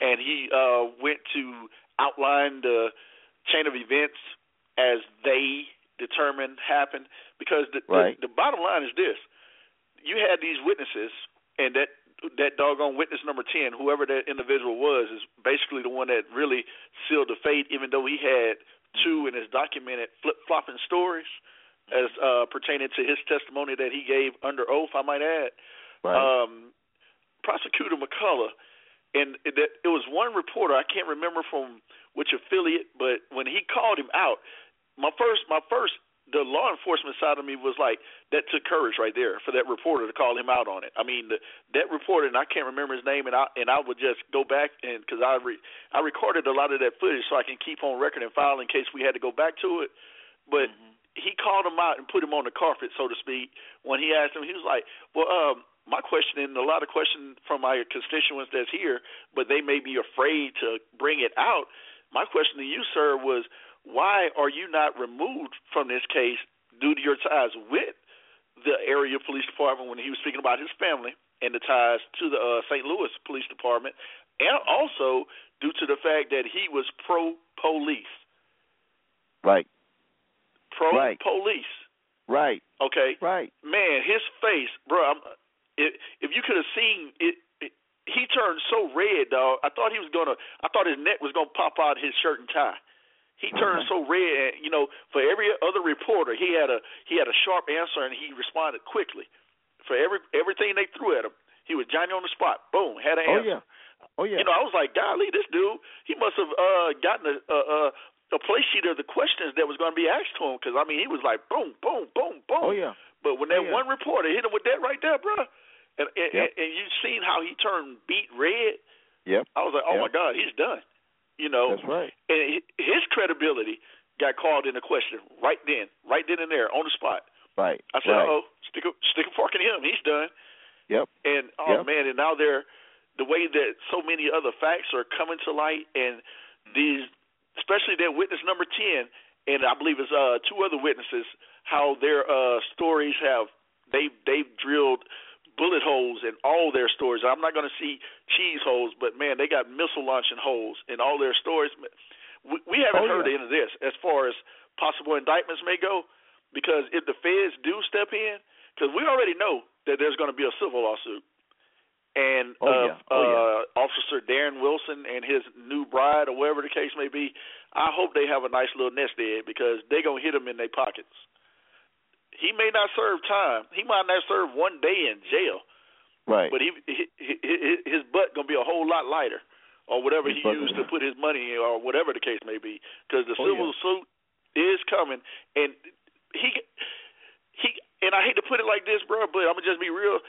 and he uh went to outline the chain of events as they determined happened, because the, right. the the bottom line is this: you had these witnesses, and that that doggone witness number ten, whoever that individual was, is basically the one that really sealed the fate. Even though he had two in his documented flip flopping stories, as uh, pertaining to his testimony that he gave under oath, I might add. Right. Um, Prosecutor McCulloch, and it, it was one reporter I can't remember from which affiliate, but when he called him out, my first my first the law enforcement side of me was like that took courage right there for that reporter to call him out on it. I mean, the, that reporter and I can't remember his name, and I and I would just go back and because I re, I recorded a lot of that footage so I can keep on record and file in case we had to go back to it. But mm-hmm. He called him out and put him on the carpet, so to speak. When he asked him, he was like, "Well, um, my question and a lot of questions from my constituents that's here, but they may be afraid to bring it out. My question to you, sir, was." why are you not removed from this case due to your ties with the area police department when he was speaking about his family and the ties to the uh, St. Louis Police Department, and also due to the fact that he was pro police. Right. Pro right. police. Right. Okay. Right. Man, his face, bro. I'm, if, if you could have seen it, it, he turned so red, dog. I thought he was gonna. I thought his neck was gonna pop out of his shirt and tie. He turned so red, and you know. For every other reporter, he had a he had a sharp answer and he responded quickly. For every everything they threw at him, he was Johnny on the spot. Boom, had an oh, answer. yeah. Oh yeah. You know, I was like, golly, this dude, he must have uh gotten a, a, a a play sheet of the questions that was going to be asked to him because I mean he was like boom, boom, boom, boom. Oh yeah. But when that Oh, yeah. one reporter hit him with that right there, bro, and and, Yep. and you seen how he turned beat red, Yep. I was like, oh Yep. my God, he's done. You know, That's right. and his credibility got called into question right then, right then and there on the spot. Right. I said, right. oh, stick a stick a fork in him. He's done. Yep. And oh Yep. man, and now they're the way that so many other facts are coming to light, and these, especially that witness number ten, and I believe it's uh two other witnesses, how their uh stories have they they've drilled bullet holes in all their stories. I'm not going to see cheese holes, but man, they got missile launching holes in all their stories. We, we haven't Oh, heard yeah. the end of this as far as possible indictments may go, because if the feds do step in, because we already know that there's going to be a civil lawsuit, and Oh, uh, yeah. Oh, uh, Officer Darren Wilson and his new bride, or whatever the case may be, I hope they have a nice little nest egg because they're gonna hit him in their pockets. He may not serve time. He might not serve one day in jail, Right. but he, he, his butt gonna be a whole lot lighter, or whatever His he used to put his money in, or whatever the case may be, because the Oh, civil suit is coming, and he he and I hate to put it like this, bro, but I'm gonna just be real.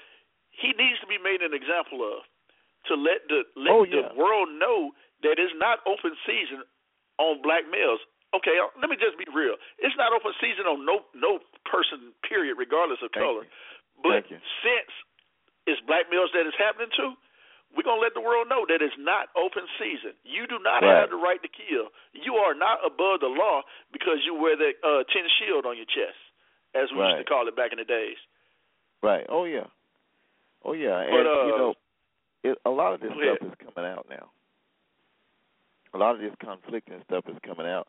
He needs to be made an example of to let the let Oh, the world know that it's not open season on black males. Okay, uh, let me just be real. It's not open season on no no person, period, regardless of Thank color. you. But since it's black males that it's happening to, we're gonna let the world know that it's not open season. You do not Right. have the right to kill. You are not above the law because you wear that uh, tin shield on your chest, as we used to call it back in the days. Right. Oh yeah. Oh yeah. But, and uh, you know, it, a lot of this go ahead. stuff is coming out now. A lot of this conflicting stuff is coming out.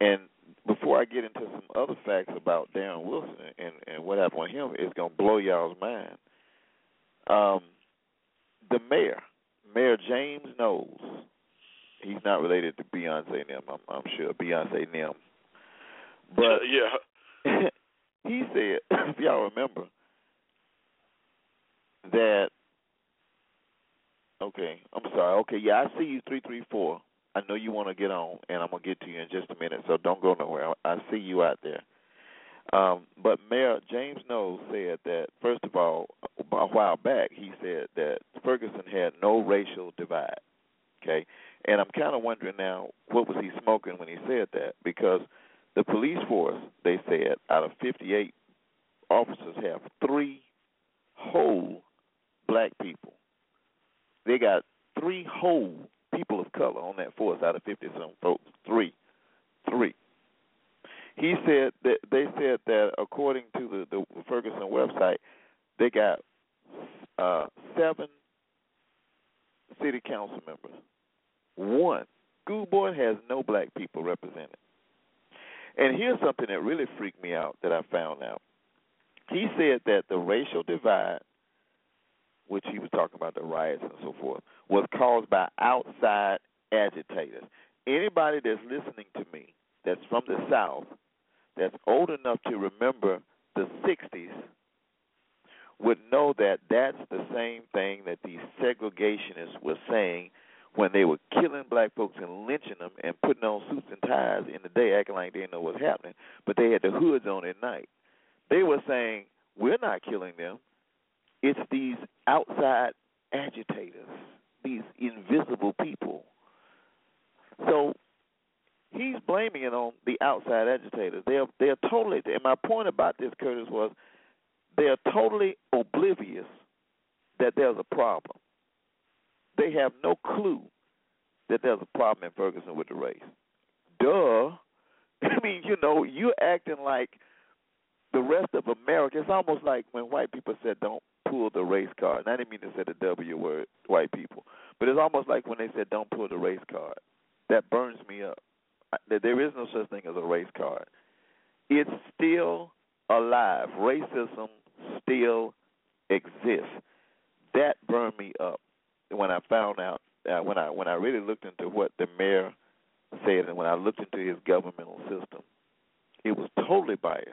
And before I get into some other facts about Darren Wilson and, and what happened with him, it's gonna blow y'all's mind. Um, the mayor, Mayor James Knowles, he's not related to Beyonce and them, I'm, I'm sure. Beyonce and them. But yeah, he said, if y'all remember, that okay, I'm sorry. Okay, yeah, I see you three three four. I know you want to get on, and I'm gonna get to you in just a minute. So don't go nowhere. I, I see you out there. Um, but Mayor James Knowles said that first of all, a while back, he said that Ferguson had no racial divide. Okay, and I'm kind of wondering now, what was he smoking when he said that? Because the police force, they said, out of 58 officers, have three whole black people. They got three whole people of color on that force out of 50 some folks. Three. Three. He said that they said that according to the, the Ferguson website, they got uh, seven city council members. One school board has no black people represented. And here's something that really freaked me out that I found out. He said that the racial divide, which he was talking about the riots and so forth, was caused by outside agitators. Anybody that's listening to me that's from the South, that's old enough to remember the 60s, would know that that's the same thing that these segregationists were saying when they were killing black folks and lynching them and putting on suits and ties in the day, acting like they didn't know what's happening, but they had the hoods on at night. They were saying, We're not killing them. It's these outside agitators, these invisible people. So he's blaming it on the outside agitators. They're they're totally and my point about this, Curtis, was they're totally oblivious that there's a problem. They have no clue that there's a problem in Ferguson with the race. Duh. I mean, you know, you're acting like the rest of America. It's almost like when white people said don't pull the race card. And I didn't mean to say the W word, white people. But it's almost like when they said don't pull the race card. That burns me up. I- There is no such thing as a race card. It's still alive. Racism still exists. That burned me up when I found out uh, when I when I really looked into what the mayor said and when I looked into his governmental system, it was totally biased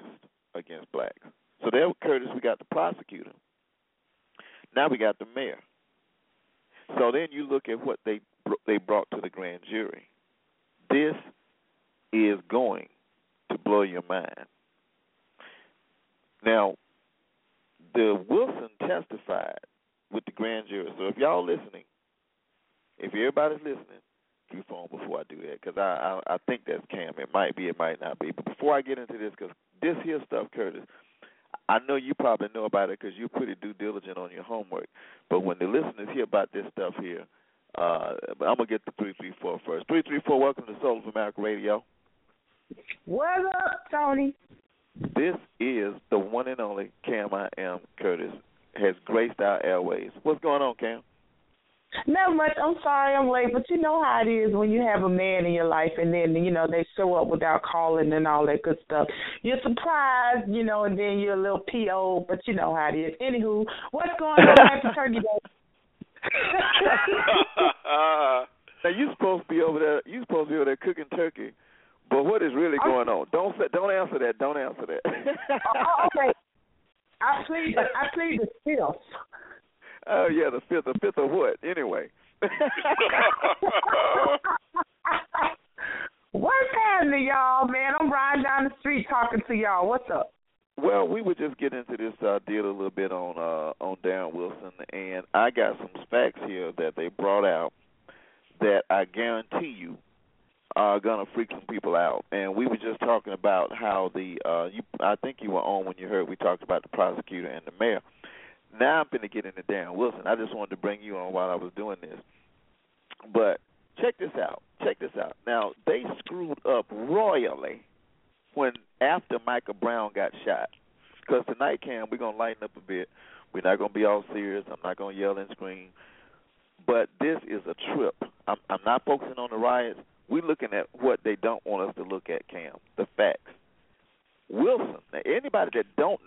against blacks. So there, Curtis, we got the prosecutor. Now we got the mayor. So then you look at what they they brought to the grand jury. This is going to blow your mind. Now, the Wilson testified with the grand jury. So if y'all listening, if everybody's listening, keep phone before I do that because I, I I think that's Cam. It might be, it might not be. But before I get into this, because this here stuff, Curtis, I know you probably know about it because you're pretty due diligent on your homework. But when the listeners hear about this stuff here, uh, but I'm gonna get the three three four first. Three three four. Welcome to Soul of America Radio. What's up, Tony? This is the one and only Cam I am Curtis has graced our airways. What's going on, Cam? Not much. I'm sorry I'm late, but you know how it is when you have a man in your life and then, you know, they show up without calling and all that good stuff. You're surprised, you know, and then you're a little PO, but you know how it is. Anywho, what's going on? Happy Turkey Day. now you supposed to be over there. You supposed to be over there cooking turkey, but what is really oh. going on? Don't say, don't answer that. Don't answer that. oh, oh okay. I plead. I plead the fifth. Oh yeah, the fifth. The fifth of what? Anyway. What's happening, y'all? Man, I'm riding down the street talking to y'all. What's up? Well, we would just get into this uh, deal a little bit on uh, on Darren Wilson, and I got some facts here that they brought out that I guarantee you are gonna freak some people out. And we were just talking about how the uh, you I think you were on when you heard we talked about the prosecutor and the mayor. Now I'm gonna get into Darren Wilson. I just wanted to bring you on while I was doing this, but check this out. Check this out. Now they screwed up royally when after Michael Brown got shot. Because tonight, Cam, we're gonna lighten up a bit. We're not gonna be all serious. I'm not gonna yell and scream. But this is a trip. I'm, I'm not focusing on the riots. We're looking at what they don't want us to look at, Cam. The facts. Wilson. Now, anybody that don't,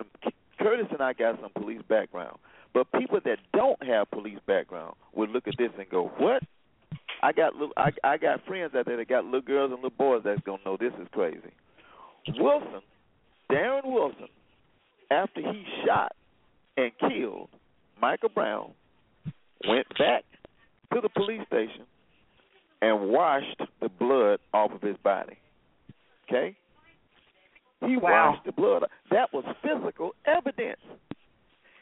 Curtis and I got some police background, but people that don't have police background would look at this and go, "What? I got little, I, I got friends out there that got little girls and little boys that's gonna know this is crazy." Wilson, Darren Wilson, after he shot and killed Michael Brown, went back to the police station and washed the blood off of his body. Okay? He wow. washed the blood. That was physical evidence.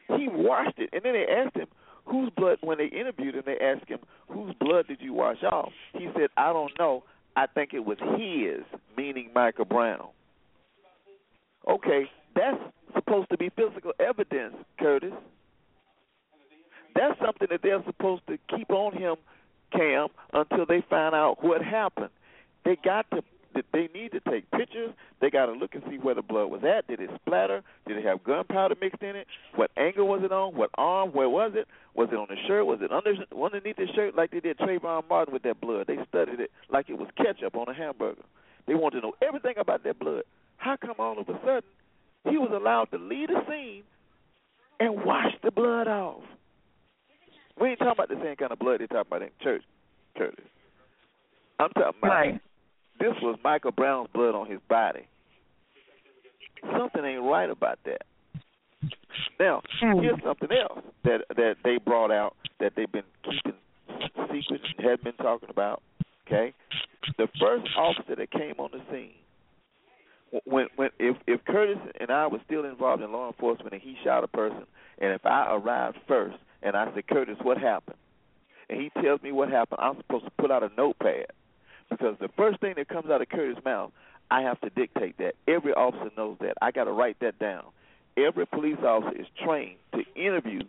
He washed it, and then they asked him, whose blood, when they interviewed him, they asked him, whose blood did you wash off? He said, I don't know. I think it was his, meaning Michael Brown. Okay, that's supposed to be physical evidence, Curtis. That's something that they're supposed to keep on him, Cam, until they find out what happened. They got to. They need to take pictures. They got to look and see where the blood was at. Did it splatter? Did it have gunpowder mixed in it? What angle was it on? What arm? Where was it? Was it on the shirt? Was it under underneath the shirt like they did Trayvon Martin with that blood? They studied it like it was ketchup on a hamburger. They wanted to know everything about that blood. How come all of a sudden he was allowed to leave the scene and wash the blood off. We ain't talking about the same kind of blood they talk about in church, Curtis. I'm talking about right. This was Michael Brown's blood on his body. Something ain't right about that. Now, Hmm. here's something else that that they brought out that they've been keeping secret and had been talking about. Okay, the first officer that came on the scene when when if if Curtis and I was still involved in law enforcement and he shot a person, and if I arrived first and I said, Curtis, what happened? And he tells me what happened, I'm supposed to put out a notepad because the first thing that comes out of Curtis' mouth, I have to dictate that. Every officer knows that. I got to write that down. Every police officer is trained to interview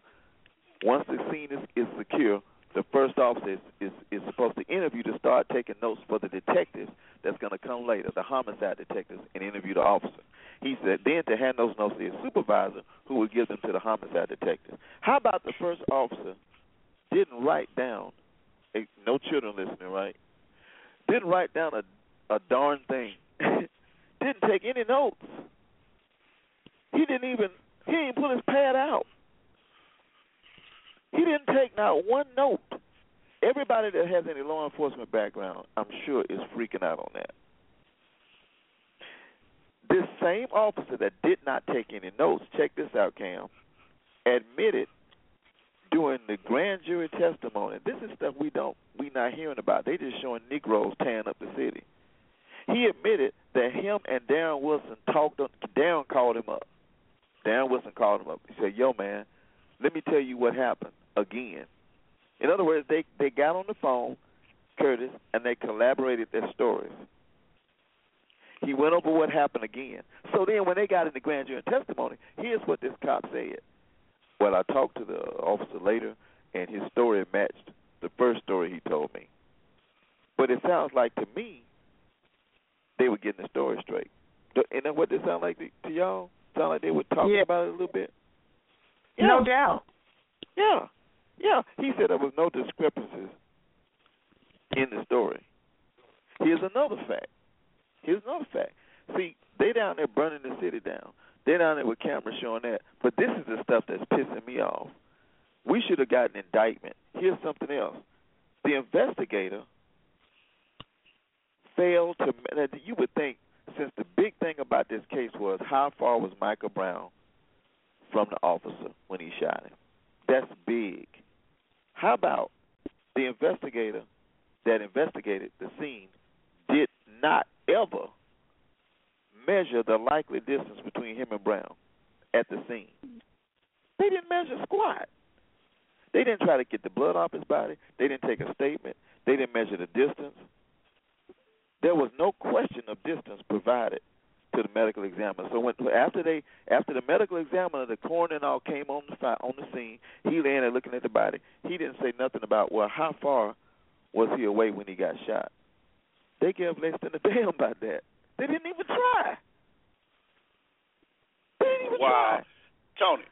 once the scene is, is secure. The first officer is, is is supposed to interview to start taking notes for the detectives that's going to come later, the homicide detectives, and interview the officer. He said then to hand those notes to his supervisor, who would give them to the homicide detective. How about the first officer didn't write down? No children listening, right? Didn't write down a a darn thing. didn't take any notes. He didn't even he didn't pull his pad out. He didn't take not one note. Everybody that has any law enforcement background, I'm sure, is freaking out on that. This same officer that did not take any notes, check this out, Cam, admitted during the grand jury testimony. This is stuff we don't we not hearing about. They just showing Negroes tearing up the city. He admitted that him and Darren Wilson talked. Darren called him up. Darren Wilson called him up. He said, "Yo, man, let me tell you what happened again." In other words, they they got on the phone, Curtis, and they collaborated their stories. He went over what happened again. So then, when they got into grand jury testimony, here's what this cop said. Well, I talked to the officer later, and his story matched the first story he told me. But it sounds like to me they were getting the story straight. And then what does sound like to, to y'all? Sound like they were talking Yeah. about it a little bit. No doubt. Yeah, yeah. He said there was no discrepancies in the story. Here's another fact. Here's another fact. See, they down there burning the city down. They down there with cameras showing that. But this is the stuff that's pissing me off. We should have gotten an indictment. Here's something else. The investigator failed to. You would think, since the big thing about this case was how far was Michael Brown from the officer when he shot him? That's big. How about the investigator that investigated the scene did not ever measure the likely distance between him and Brown at the scene? They didn't measure squat. They didn't try to get the blood off his body. They didn't take a statement. They didn't measure the distance. There was no question of distance provided to the medical examiner. So when after they after the medical examiner, the coroner and all came on the fi- on the scene, he there looking at the body. He didn't say nothing about well how far was he away when he got shot. They gave less than a damn about that. They didn't even try. They didn't even Wow. try. Tony.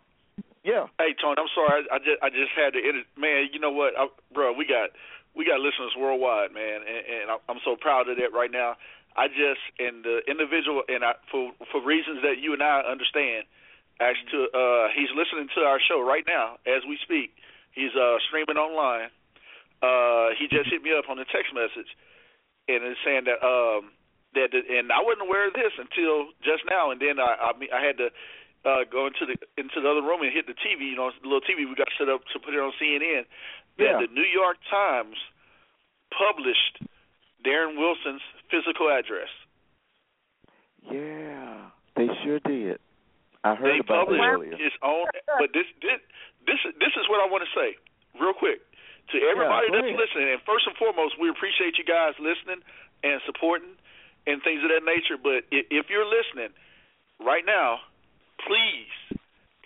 Yeah. Hey Tony, I'm sorry. I, I just I just had to edit. Man, you know what, I, bro? We got we got listeners worldwide, man, and, and I'm so proud of that right now. I just and the individual and I for for reasons that you and I understand. Asked to uh he's listening to our show right now as we speak. He's uh streaming online. Uh he just hit me up on the text message and it's saying that um that and I wasn't aware of this until just now and then I I, I had to uh go into the into the other room and hit the TV, you know, the little TV we got set up to put it on CNN. That Yeah. the New York Times published Darren Wilson's physical address. Yeah. They sure did. I heard they about published earlier. his own but this this this this is what I want to say real quick to everybody go that's ahead. listening and first and foremost we appreciate you guys listening and supporting and things of that nature but if, you're listening right now please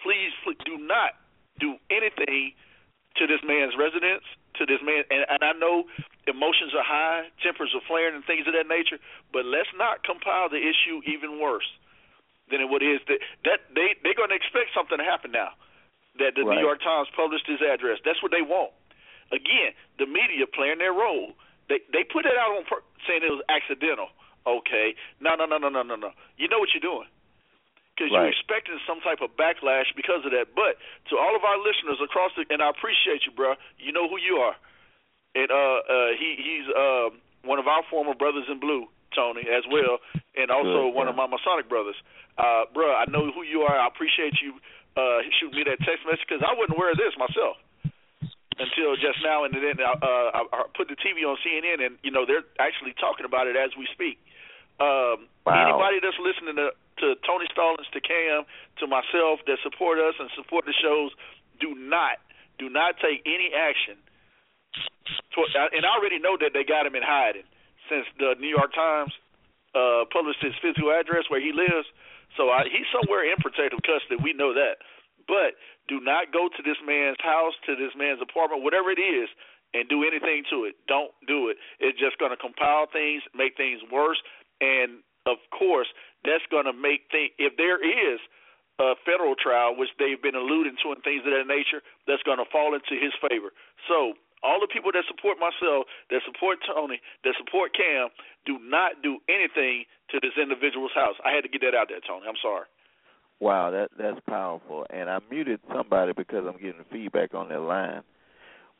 please pl- do not do anything to this man's residence to this man and, and I know emotions are high tempers are flaring and things of that nature but let's not compile the issue even worse than what it is that that they they're going to expect something to happen now. That the Right. New York Times published his address. That's what they want. Again, the media playing their role. They they put it out on per- saying it was accidental. Okay, no no no no no no no. You know what you're doing because you're expecting some type of backlash because of that. But to all of our listeners across the and I appreciate you, bro. You know who you are. And uh uh he he's uh one of our former brothers in blue, Tony, as well, and also Good, one yeah. of my Masonic brothers. Uh, bro, I know who you are. I appreciate you uh shooting me that text message because I aware of this myself until just now, and then uh, I, I put the TV on CNN, and you know they're actually talking about it as we speak. Um, Wow. Anybody that's listening to, to Tony Stallings, to Cam, to myself that support us and support the shows, do not, do not take any action. Toward, and I already know that they got him in hiding since the New York Times uh, published his physical address where he lives. So I, he's somewhere in protective custody. We know that. But do not go to this man's house, to this man's apartment, whatever it is, and do anything to it. Don't do it. It's just going to compile things, make things worse, and of course, that's going to make things. If there is a federal trial, which they've been alluding to and things of that nature, that's going to fall into his favor. So all the people that support myself, that support Tony, that support Cam, do not do anything to this individual's house. I had to get that out there, Tony. I'm sorry. Wow, that that's powerful. And I muted somebody because I'm getting feedback on their line.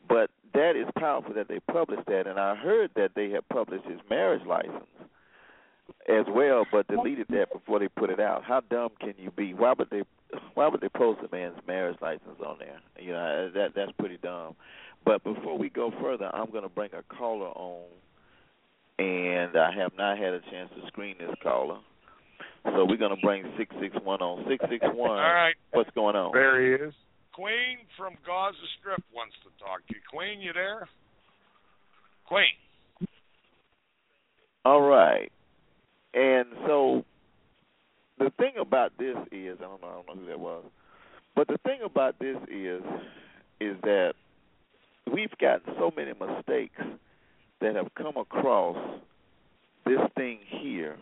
But that is powerful that they published that, and I heard that they had published his marriage license as well, but deleted that before they put it out. How dumb can you be? Why would they? Why would they post a man's marriage license on there? You know uh, that that's pretty dumb. But before we go further, I'm going to bring a caller on, and I have not had a chance to screen this caller. So we're going to bring 661 on. 661, All right. what's going on? There he is. Queen from Gaza Strip wants to talk to you. Queen, you there? Queen. All right. And so the thing about this is, I don't know, I don't know who that was, but the thing about this is, is that we've gotten so many mistakes that have come across this thing here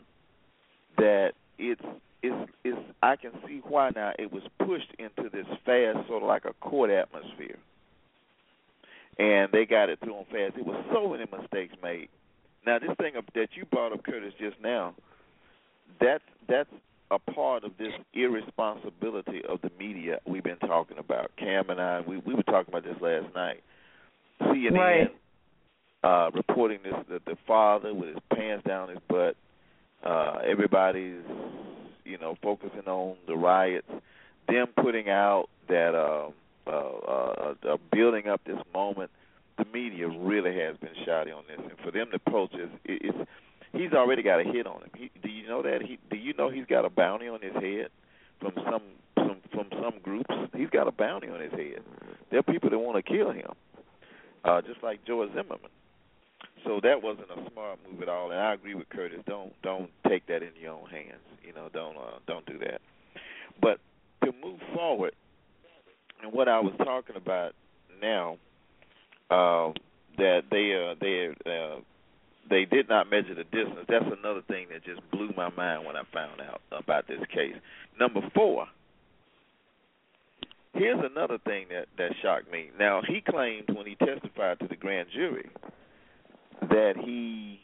that it's it's it's I can see why now it was pushed into this fast sort of like a court atmosphere. And they got it through on fast. It was so many mistakes made. Now this thing that you brought up, Curtis, just now, that's that's a part of this irresponsibility of the media we've been talking about. Cam and I, we we were talking about this last night. CNN Right. uh, reporting this the, the father with his pants down his butt. Uh, everybody's you know focusing on the riots. Them putting out that uh, uh, uh, uh, building up this moment. The media really has been shoddy on this, and for them to post this, it, it's he's already got a hit on him. He, do you know that? He do you know he's got a bounty on his head from some some from some groups? He's got a bounty on his head. There are people that want to kill him, uh, just like George Zimmerman. So that wasn't a smart move at all, and I agree with Curtis. Don't don't take that in your own hands. You know, don't uh, don't do that. But to move forward, and what I was talking about now, uh, that they uh, they uh, they did not measure the distance. That's another thing that just blew my mind when I found out about this case. Number four. Here's another thing that that shocked me. Now he claimed when he testified to the grand jury that he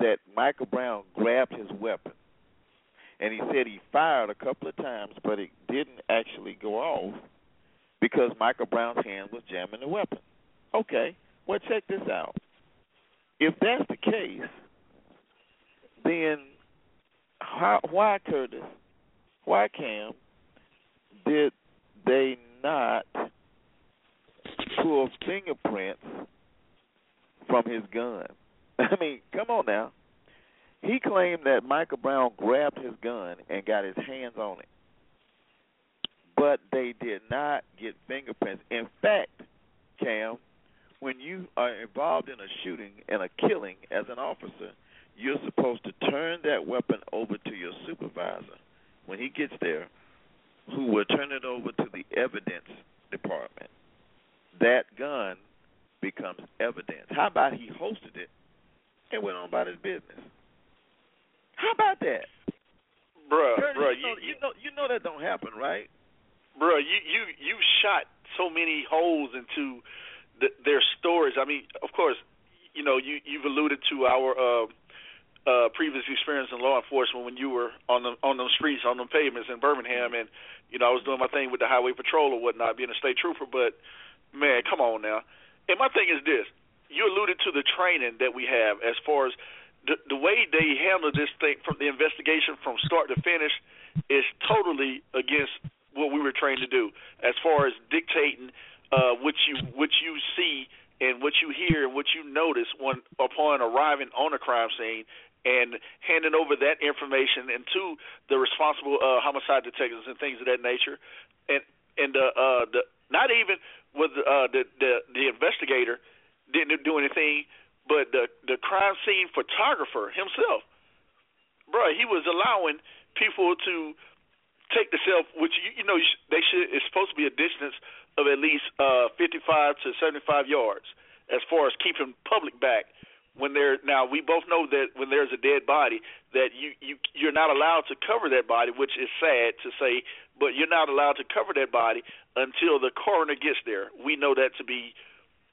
that Michael Brown grabbed his weapon and he said he fired a couple of times but it didn't actually go off because Michael Brown's hand was jamming the weapon. Okay, well check this out. If that's the case, then how, why Curtis, why Cam did they not pull fingerprints from his gun? I mean, come on now. He claimed that Michael Brown grabbed his gun and got his hands on it. But they did not get fingerprints. In fact, Cam, when you are involved in a shooting and a killing as an officer, you're supposed to turn that weapon over to your supervisor when he gets there, who will turn it over to the evidence department. That gun becomes evidence. How about he hosted it and went on about his business? How about that? Bruh, Curtis, bruh, you, know, you, you know you know that don't happen, right? Bruh, you you you shot so many holes into the, their stories. I mean, of course, you know you you've alluded to our uh, uh, previous experience in law enforcement when you were on the on those streets, on them pavements in Birmingham, and you know I was doing my thing with the highway patrol or whatnot, being a state trooper. But man, come on now. And my thing is this: you alluded to the training that we have as far as the the way they handle this thing from the investigation from start to finish is totally against what we were trained to do. As far as dictating uh what you what you see and what you hear and what you notice when upon arriving on a crime scene and handing over that information and to the responsible uh homicide detectives and things of that nature. And and the uh the not even with uh the the the investigator didn't do anything but the the crime scene photographer himself bruh he was allowing people to take the self which you, you know you sh- they should it's supposed to be a distance of at least uh 55 to 75 yards as far as keeping public back when there now we both know that when there's a dead body that you you you're not allowed to cover that body which is sad to say but you're not allowed to cover that body until the coroner gets there. We know that to be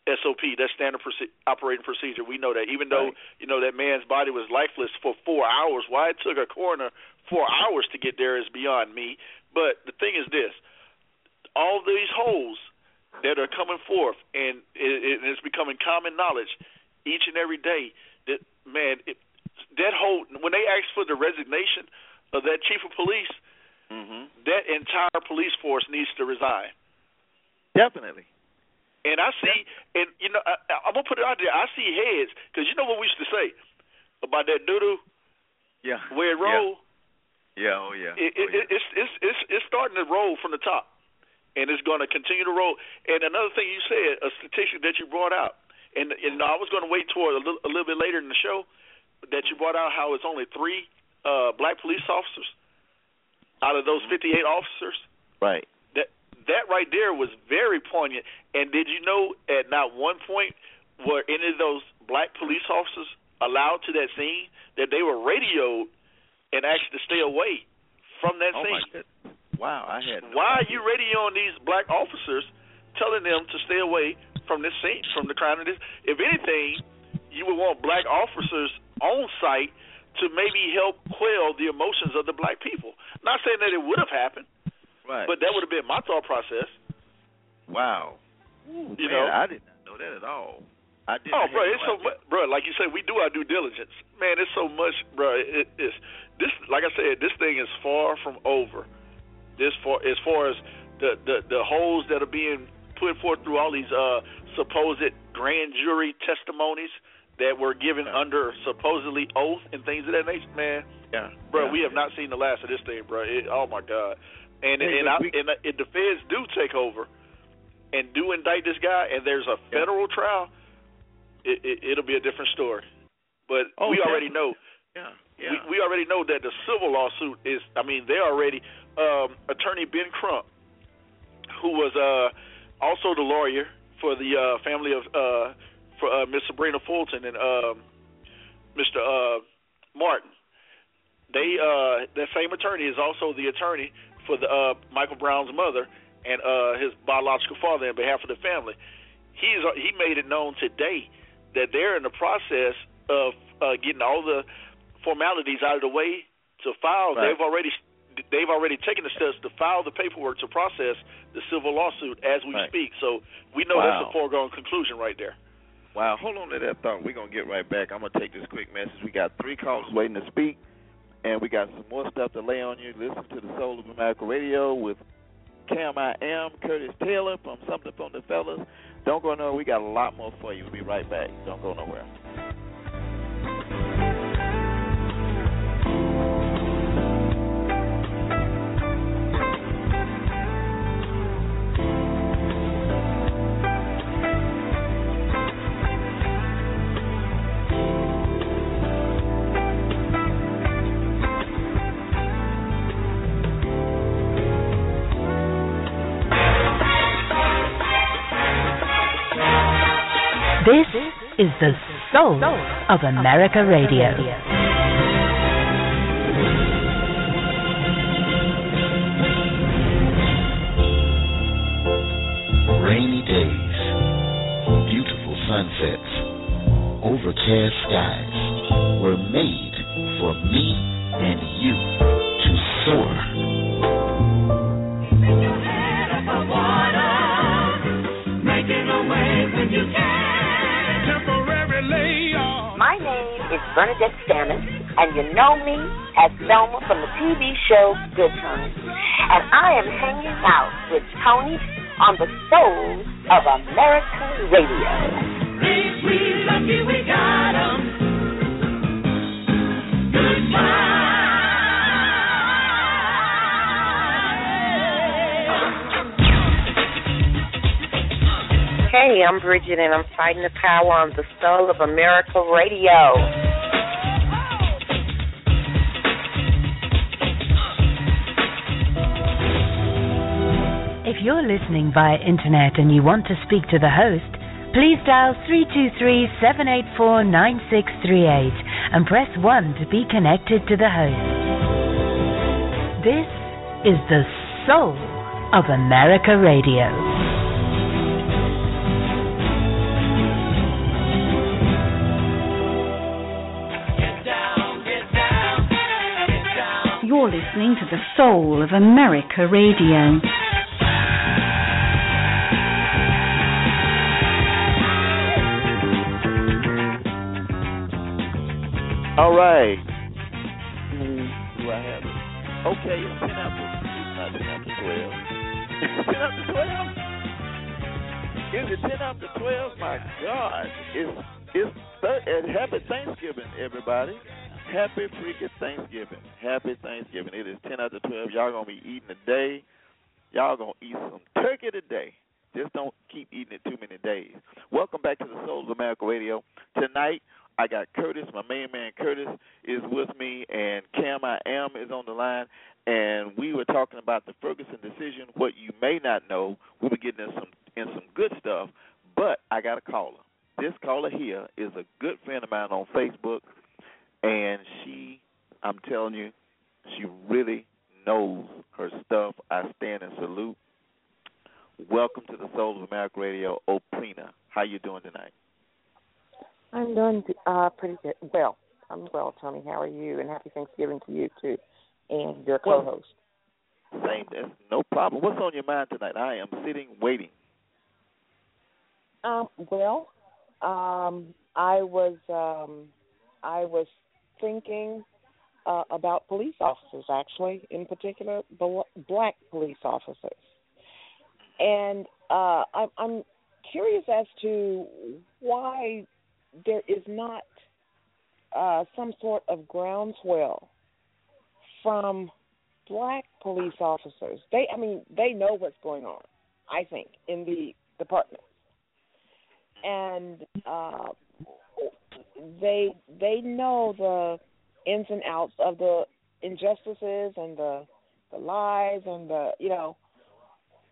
SOP that's standard proce- operating procedure we know that even though you know that man's body was lifeless for 4 hours why it took a coroner 4 hours to get there is beyond me but the thing is this all these holes that are coming forth, and it, it, it's becoming common knowledge each and every day that man, it, that whole when they asked for the resignation of that chief of police, Mm-hmm. that entire police force needs to resign. Definitely. And I see, and you know, I, I'm gonna put it out there. I see heads because you know what we used to say about that doo doo Yeah. where it roll. Yeah. Oh yeah. It, oh, it, yeah. it, it's it's it's it's starting to roll from the top, and it's going to continue to roll. And another thing you said, a statistic that you brought out, and and I was going to wait toward a little, a little bit later in the show that you brought out how it's only three uh black police officers out of those 58 officers. right. That right there was very poignant. And did you know at not one point were any of those black police officers allowed to that scene that they were radioed and asked to stay away from that Oh my scene? goodness. Wow. I had. No Why are you radioing these black officers, telling them to stay away from this scene, from the crime of this? If anything, you would want black officers on site to maybe help quell the emotions of the black people. Not saying that it would have happened, Right. but that would have been my thought process. wow. Ooh, You man, know? I did not know that at all. I did. Oh, bro, no it's so idea. much, bro. Like you said, we do our due diligence. Man, it's so much, bro. It, it's this. Like I said, this thing is far from over. This far as far as the the the holes that are being put forth through all these uh supposed grand jury testimonies that were given Yeah. under supposedly oath and things of that nature. Man, Yeah. bro, yeah. we have not seen the last of this thing, bro. It, oh my god. And and, I, and uh, if the feds do take over and do indict this guy, and there's a Yeah. federal trial, it, it, it'll be a different story. But Oh, we already know Yeah. Yeah. we, we already know that the civil lawsuit is. I mean, they already. Um, Attorney Ben Crump, who was uh, also the lawyer for the uh, family of uh, for uh, Miss Sabrina Fulton and um, Mr. Uh, Martin. They uh, that same attorney is also the attorney for the uh, Michael Brown's mother and uh, his biological father on behalf of the family. He's he made it known today that they're in the process of uh, getting all the formalities out of the way to file. Right. They've already they've already taken the steps to file the paperwork to process the civil lawsuit as we Right. speak. So we know that's a foregone conclusion right there. Wow, hold on to that thought. We're gonna get right back. I'm gonna take this quick message. We got three callers waiting to speak, and we got some more stuff to lay on you. Listen to the Soul of America Radio with Cam I Am, Curtis Taylor from Something from the Fellas. Don't go nowhere. We got a lot more for you. We'll be right back. Don't go nowhere. Soul of America Radio. TV show Good Times. And I am hanging out with Tony on the Soul of America Radio. Hey, I'm Bridget, and I'm fighting the power on the Soul of America Radio. You're listening via internet and you want to speak to the host, please dial 323-784-9638 and press 1 to be connected to the host. This is the soul of America Radio. You're listening to the Soul of America Radio. All right. Do I have it? Okay, it's ten after. It's not ten after twelve. It's ten after twelve. Is it ten after twelve? My God, it's it's th- and happy Thanksgiving, everybody. Happy freaking Thanksgiving. Happy Thanksgiving. It is ten after twelve. Y'all gonna be eating today. Y'all gonna eat some turkey today. Just don't keep eating it too many days. Welcome back to the Soul of America Radio. Tonight I got Curtis, my main man Curtis is with me, and Cam I am is on the line, and we were talking about the Ferguson decision. What you may not know, we were getting in some in some good stuff, but I got a caller. This caller here is a good friend of mine on Facebook, and she, I'm telling you, she really knows her stuff. I stand and salute. Welcome to the Soul of America Radio, Oprina. How you doing tonight? I'm doing uh, pretty good. Well, I'm well, Tony. How are you? And happy Thanksgiving to you too, and your co-host. Same, that's no problem. What's on your mind tonight? I am sitting waiting. Um, well, um, I was um, I was thinking uh, about police officers, actually, in particular, bl- black police officers, and uh, I, I'm curious as to why there is not uh, some sort of groundswell from black police officers. They, I mean, they know what's going on. I think in the department, and uh, they they know the ins and outs of the injustices and the the lies and the you know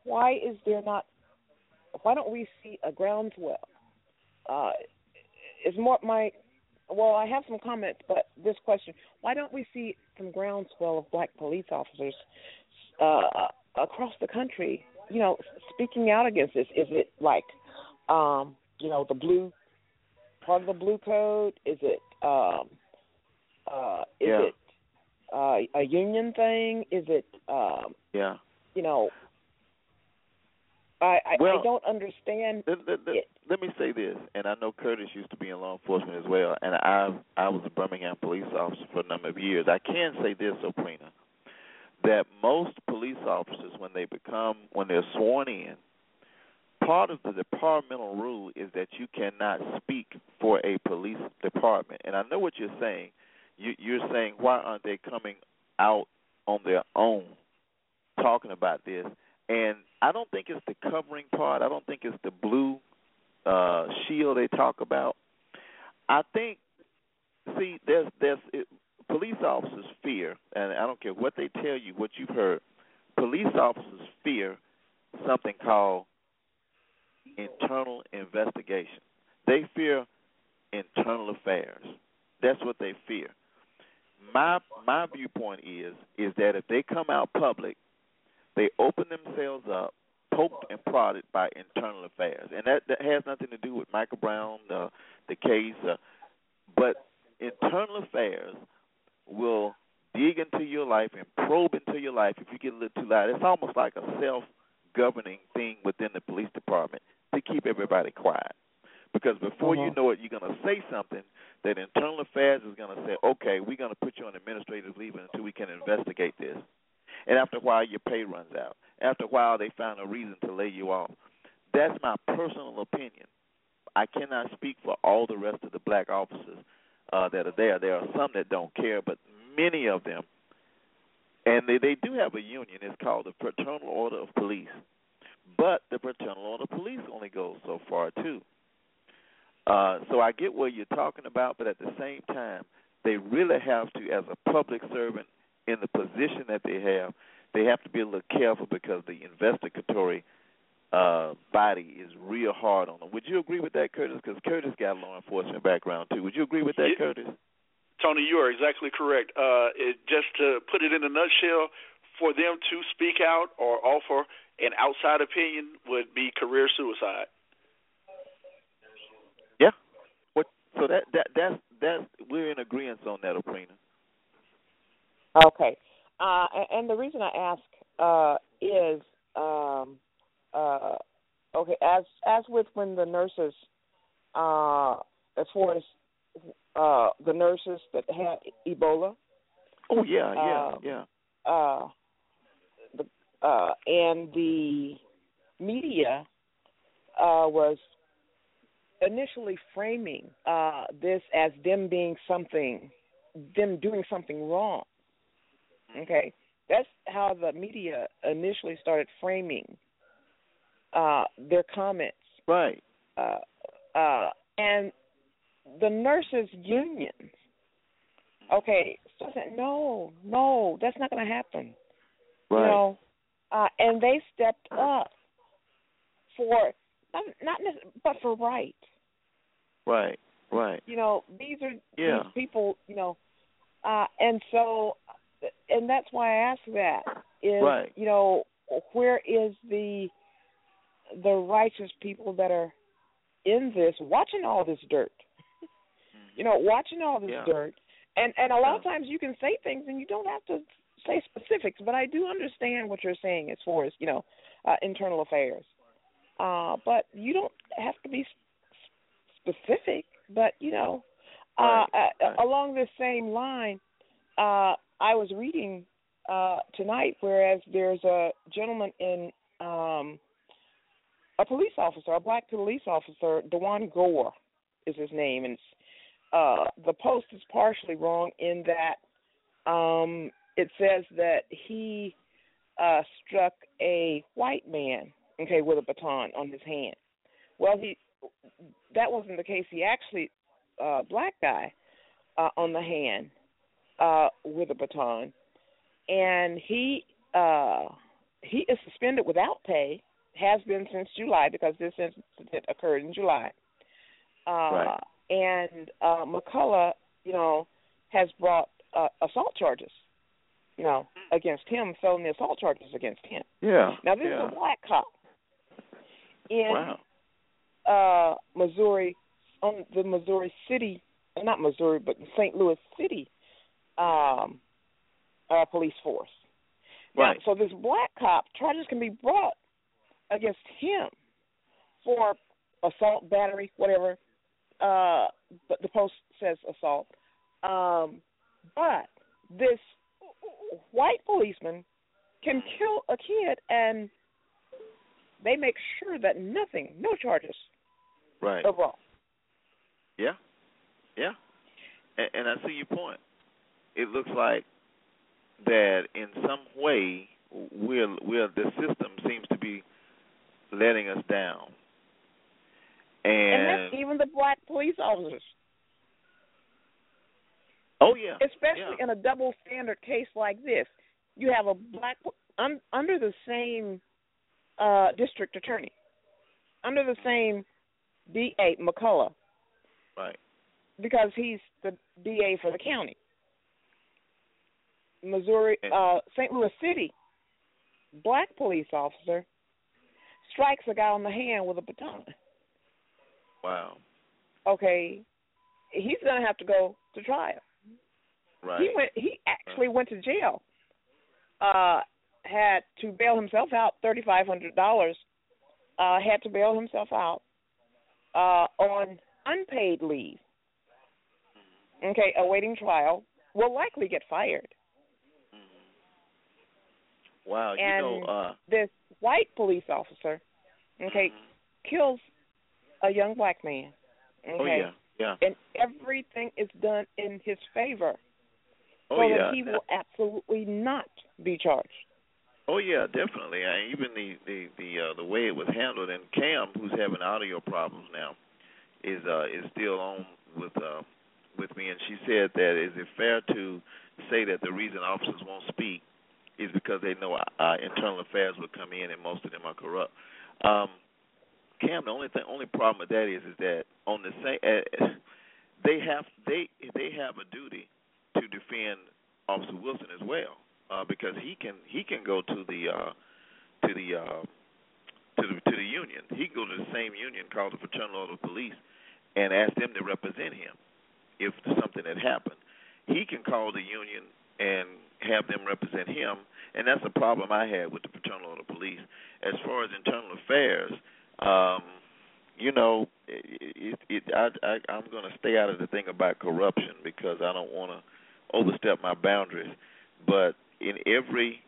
why is there not why don't we see a groundswell uh is more my well i have some comments but this question why don't we see some groundswell of black police officers uh across the country you know speaking out against this is it like um you know the blue part of the blue code is it um uh is Yeah. it uh a union thing is it um Yeah. you know i i, Well, I don't understand Let, let, let, let me say this, and I know Curtis used to be in law enforcement as well, and I I was a Birmingham police officer for a number of years. I can say this, Oprina, that most police officers, when they become when they're sworn in, part of the departmental rule is that you cannot speak for a police department. And I know what you're saying. You, you're saying why aren't they coming out on their own talking about this? And I don't think it's the covering part. I don't think it's the blue uh shield they talk about. I think see there's there's it, police officers fear and I don't care what they tell you, what you've heard. Police officers fear something called internal investigation. They fear internal affairs. That's what they fear. My my viewpoint is is that if they come out public, they open themselves up, poked and prodded by internal affairs, and that that has nothing to do with Michael Brown, uh, the case, uh, but internal affairs will dig into your life and probe into your life if you get a little too loud. It's almost like a self-governing thing within the police department to keep everybody quiet. Because before you Mhm. know it, you're going to say something that internal affairs is going to say, okay, we're going to put you on administrative leave until we can investigate this. And after a while, your pay runs out. After a while, they find a reason to lay you off. That's my personal opinion. I cannot speak for all the rest of the black officers uh, that are there. There are some that don't care, but many of them, and they, they do have a union. It's called the Fraternal Order of Police. But the Fraternal Order of Police only goes so far, too. Uh, so I get what you're talking about, but at the same time, they really have to, as a public servant in the position that they have, they have to be a little careful because the investigatory uh, body is real hard on them. Would you agree with that, Curtis? Because Curtis got a law enforcement background too. Would you agree with that, Yeah. Curtis? Tony, you are exactly correct. Uh, it, just to put it in a nutshell, for them to speak out or offer an outside opinion would be career suicide. Yeah. What? So that that that's that's we're in agreement on that, Oprina. Okay. Uh, and the reason I ask uh, is, um, uh, okay, as as with when the nurses, uh, as far as uh, the nurses that had Ebola. Oh yeah, yeah, Um, yeah. Uh, the uh, and the media uh, was initially framing uh, this as them being something, them doing something wrong. Okay, that's how the media initially started framing uh, their comments. Right. Uh, uh, and the nurses' unions. Okay, so I said, no, no, that's not going to happen. Right. You know, uh, and they stepped up for not, not but for right. Right. Right. You know, these are Yeah. these people. You know, uh, and so, and that's why I ask that is, Right. you know, where is the the righteous people that are in this watching all this dirt? you know, watching all this Yeah. dirt, and and a lot of times you can say things and you don't have to say specifics, but I do understand what you're saying as far as you know, uh, internal affairs. Uh, but you don't have to be specific. But you know, uh, uh, along this same line, uh, I was reading uh, tonight, whereas there's a gentleman in um, a police officer, a black police officer, Dewan Gore is his name, and uh, the post is partially wrong in that um, it says that he uh, struck a white man, okay, with a baton on his hand. Well, he that wasn't the case. He actually uh, black guy uh, on the hand uh, with a baton, and he uh, he is suspended without pay. Has been since July because this incident occurred in July. Uh, Right. And uh, McCulloch, you know, has brought uh, assault charges, you know, against him, felony assault charges against him. Yeah. Now this yeah. is a black cop in Wow. uh Missouri on the Missouri City not Missouri but St. Louis City um uh police force. Now, Right. so this black cop charges can be brought against him for assault, battery, whatever. Uh but the post says assault. Um but this white policeman can kill a kid and they make sure that nothing, no charges Right. are brought. Yeah. Yeah. And, and I see your point. It looks like that in some way we're we're the system seems to be letting us down. And And, that's even the black police officers. oh yeah. Especially in a double standard case like this. You have a black un, under the same uh district attorney. Under the same DA McCulloch Right. because he's the DA for the county. Missouri uh St. Louis City black police officer strikes a guy on the hand with a baton. Wow. Okay. He's gonna have to go to trial. Right. He went. He actually went to jail. Uh, had to bail himself out thirty five hundred dollars. Uh, had to bail himself out uh, on unpaid leave. Okay, awaiting trial. Will likely get fired. Wow. You and know, uh this white police officer, okay, kills a young black man. Okay, oh yeah. Yeah. and everything is done in his favor, Oh so yeah. that he will absolutely not be charged. Oh yeah, definitely. Uh, even the the the uh, the way it was handled, and Cam, who's having audio problems now, is uh is still on with uh with me, and she said that is it fair to say that the reason officers won't speak is because they know uh, internal affairs will come in, and most of them are corrupt. Um, Cam, the only thing, only problem with that is, is that on the same, uh, they have they they have a duty to defend Officer Wilson as well, uh, because he can he can go to the uh, to the uh, to the to the union. He can go to the same union called the Fraternal Order of Police and ask them to represent him if something had happened. He can call the union and have them represent him, and that's a problem I had with the Fraternal Order of Police. As far as internal affairs, um, you know, it, it, it, I, I, I'm going to stay out of the thing about corruption because I don't want to overstep my boundaries. But in every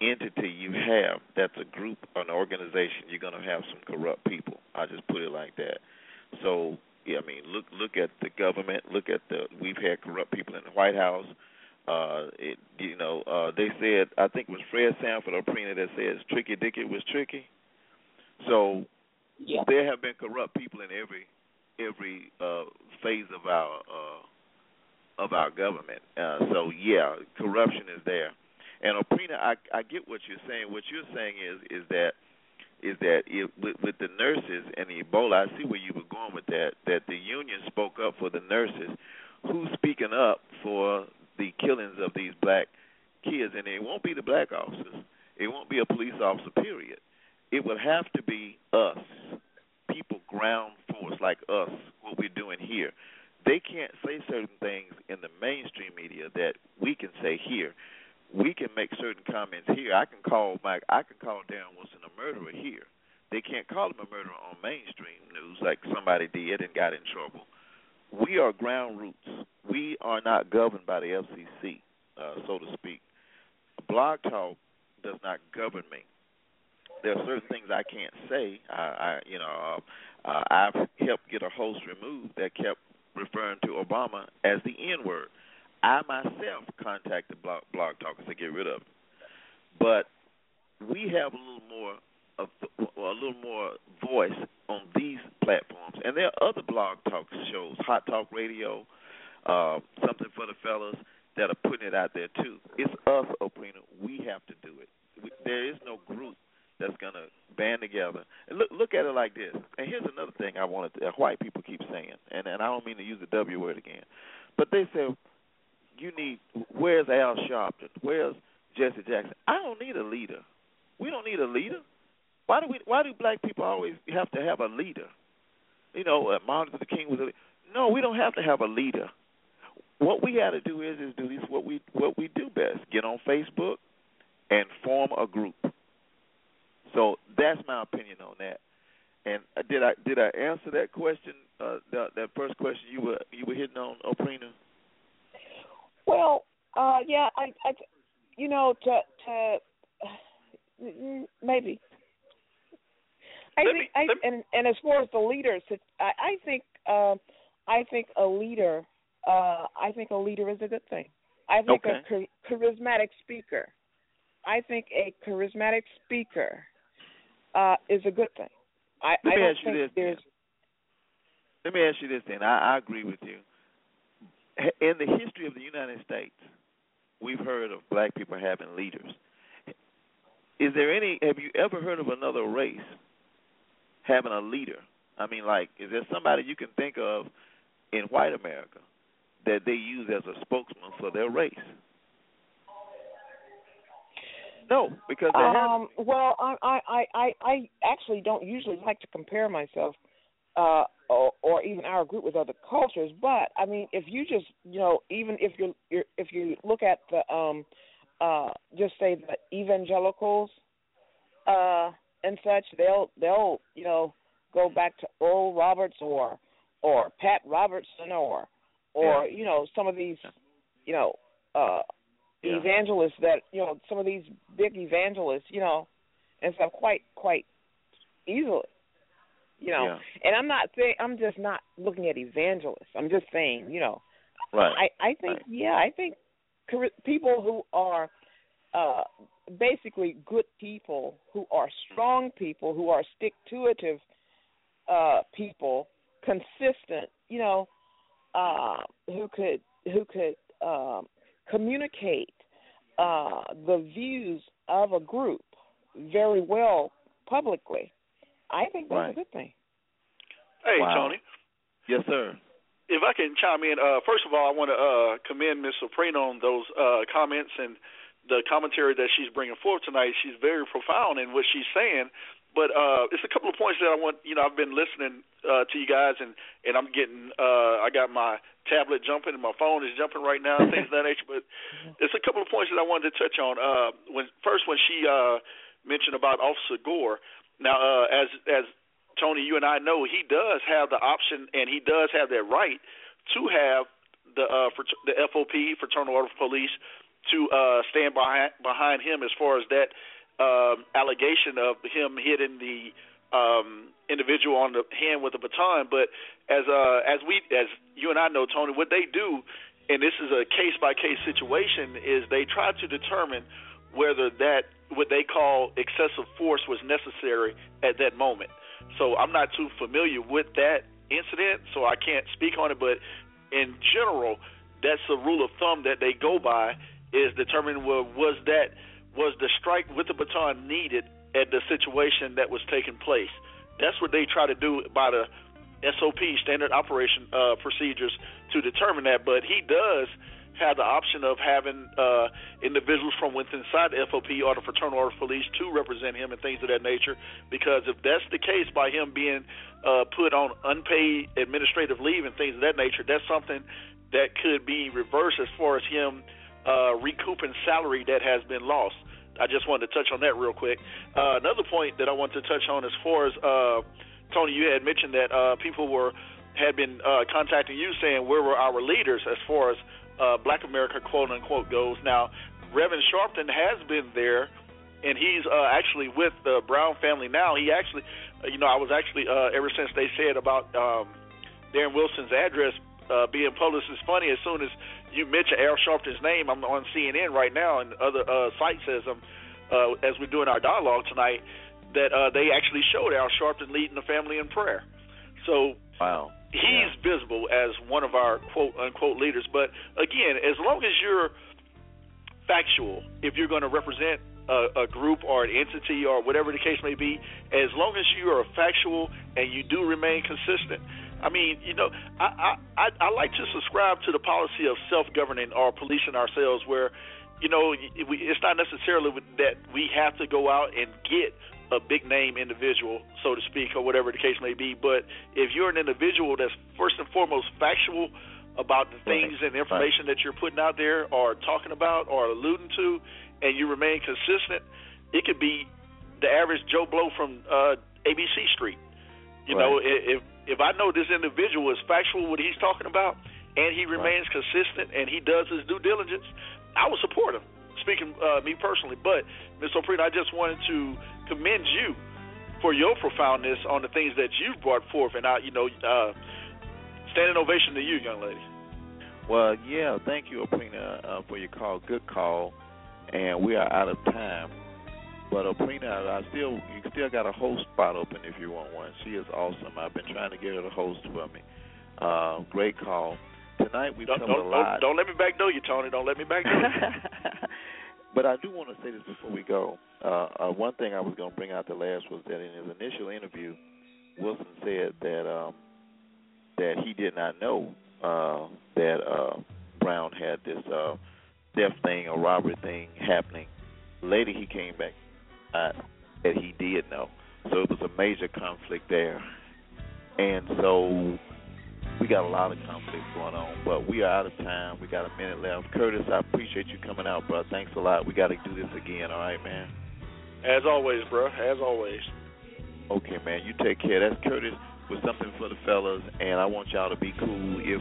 entity you have that's a group, an organization, you're going to have some corrupt people. I just put it like that. So yeah, I mean, look look at the government. Look at the we've had corrupt people in the White House. Uh, it you know uh, they said I think it was Fred Sanford Oprina that says Tricky Dicky was tricky. So yeah. there have been corrupt people in every every uh, phase of our uh, of our government. Uh, so yeah, corruption is there. And Oprina, I I get what you're saying. What you're saying is is that is that it, with, with the nurses and the Ebola, I see where you were going with that. That the union spoke up for the nurses. Who's speaking up for the killings of these black kids? And it won't be the black officers. It won't be a police officer. Period. It would have to be us, people ground force like us. What we're doing here. They can't say certain things in the mainstream media that we can say here we can make certain comments here. I can call Mike. I can call Darren Wilson a murderer here. They can't call him a murderer on mainstream news like somebody did and got in trouble. We are ground roots. We are not governed by the FCC, uh, so to speak. Blog Talk does not govern me. There are certain things I can't say. I, I you know, uh, uh, I've helped get a host removed that kept referring to Obama as the N word. I myself contacted Blog, blog Talkers to get rid of them. But we have a little more of a little more voice on these platforms, and there are other blog talk shows, Hot Talk Radio, uh, something for the fellas that are putting it out there too. It's us, Oprina. We have to do it. We, there is no group that's gonna band together. And look, look at it like this. And here's another thing I wanted. To, uh, white people keep saying, and and I don't mean to use the W word again, but they say you need where's Al Sharpton? Where's Jesse Jackson? I don't need a leader. We don't need a leader. Why do we? Why do black people always have to have a leader? You know, uh, Martin Luther King was a. No, we don't have to have a leader. What we got to do is is do this what we what we do best. Get on Facebook and form a group. So that's my opinion on that. And uh, did I did I answer that question? Uh, that, that first question you were you were hitting on, Oprina? Well, uh, yeah, I, I, you know, to to maybe. I let think, me, I, me, and and as far as the leaders, I, I think, uh, I think a leader, uh, I think a leader is a good thing. I think okay. a char- charismatic speaker, I think a charismatic speaker, uh, is a good thing. I, let I don't ask you think this. there's. Let me ask you this, then. I, I agree with you in the history of the United States, we've heard of black people having leaders. Is there any? Have you ever heard of another race having a leader? I mean, like, is there somebody you can think of in white America that they use as a spokesman for their race? No, because they um, well, I, I I I actually don't usually like to compare myself uh, or, or even our group with other cultures. But I mean, if you just you know, even if you if you look at the um, uh, just say the evangelicals uh, and such, they'll they'll you know go back to Oral Roberts or or Pat Robertson or or yeah. you know some of these you know uh, yeah. evangelists that you know some of these big evangelists you know and stuff quite quite easily you know yeah. and i'm not saying i'm just not looking at evangelists i'm just saying you know right. i i think right. yeah i think people who are uh basically good people who are strong people who are stick to itive uh people consistent you know uh who could who could um communicate uh the views of a group very well publicly I think that's right. a good thing. Hey, wow. Tony. Yes, sir. If I can chime in, uh, first of all, I want to uh, commend Miss Oprina on those uh, comments and the commentary that she's bringing forth tonight. She's very profound in what she's saying. But uh, it's a couple of points that I want. You know, I've been listening uh, to you guys, and and I'm getting. Uh, I got my tablet jumping, and my phone is jumping right now, things of that nature. But it's a couple of points that I wanted to touch on. Uh, when first, when she uh, mentioned about Officer Gore. Now, uh, as as Tony, you and I know, he does have the option, and he does have that right to have the uh, for the FOP, Fraternal Order of Police, to uh, stand behind behind him as far as that um, allegation of him hitting the um, individual on the hand with a baton. But as uh, as we as you and I know, Tony, what they do, and this is a case by case situation, is they try to determine whether that what they call excessive force was necessary at that moment. So I'm not too familiar with that incident, so I can't speak on it. But in general, that's the rule of thumb that they go by is determining well was that was the strike with the baton needed at the situation that was taking place. That's what they try to do by the SOP standard operation uh, procedures to determine that. But he does have the option of having uh, individuals from within inside the FOP or the Fraternal Order of Police to represent him and things of that nature. Because if that's the case, by him being uh, put on unpaid administrative leave and things of that nature, that's something that could be reversed as far as him uh, recouping salary that has been lost. I just wanted to touch on that real quick. Uh, another point that I want to touch on as far as uh, Tony, you had mentioned that uh, people were had been uh, contacting you saying where were our leaders as far as uh, Black America quote unquote goes. Now, Reverend Sharpton has been there, and he's uh, actually with the Brown family now. He actually, uh, you know, I was actually uh, ever since they said about um, Darren Wilson's address uh, being published. It's funny as soon as you mention Al Sharpton's name, I'm on CNN right now, and other uh, sites as I'm uh, as we're doing our dialogue tonight that uh, they actually showed Al Sharpton leading the family in prayer. So wow. he's yeah. visible as one of our quote unquote leaders. But again, as long as you're factual, if you're going to represent a, a group or an entity or whatever the case may be, as long as you are factual and you do remain consistent. I mean, you know, I I I like to subscribe to the policy of self-governing or policing ourselves, where, you know, it's not necessarily that we have to go out and get a big name individual, so to speak, or whatever the case may be. But if you're an individual that's first and foremost factual about the things right. and information right. that you're putting out there or talking about or alluding to, and you remain consistent, it could be the average Joe Blow from uh, ABC Street. You right. know, if if I know this individual is factual what he's talking about, and he remains consistent and he does his due diligence, I will support him speaking uh, me personally. But Ms. Oprina, I just wanted to commend you for your profoundness on the things that you've brought forth, and I, you know, uh, standing ovation to you, young lady. Well, yeah, thank you, Oprina, uh, for your call. Good call, and we are out of time. But Oprina, I still you still got a host spot open if you want one. She is awesome. I've been trying to get her to host for me. Uh, great call. Tonight we don't, covered don't, a lot. Don't, don't let me backdoor you, Tony. Don't let me backdoor you. But I do want to say this before we go. Uh, uh, one thing I was going to bring out the last was that in his initial interview, Wilson said that um, that he did not know uh, that uh, Brown had this uh, theft thing or robbery thing happening. Later, he came back that he did know. So it was a major conflict there, and so we got a lot of conflicts going on, but we are out of time. We got a minute left. Curtis, I appreciate you coming out, bro. Thanks a lot. We got to do this again, all right, man? As always, bro. As always. Okay, man. You take care. That's Curtis with something for the fellas, and I want y'all to be cool. If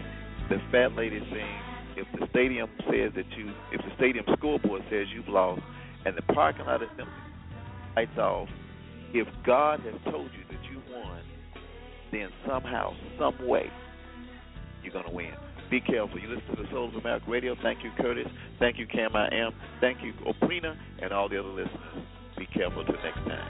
the fat lady sings, if the stadium says that you, if the stadium scoreboard says you've lost, and the parking lot is empty, lights off. If God has told you that you won, then somehow, some way, you're going to win. Be careful. You listen to the Souls of America Radio. Thank you, Curtis. Thank you, Cam I Am. Thank you, Oprina, and all the other listeners. Be careful till next time.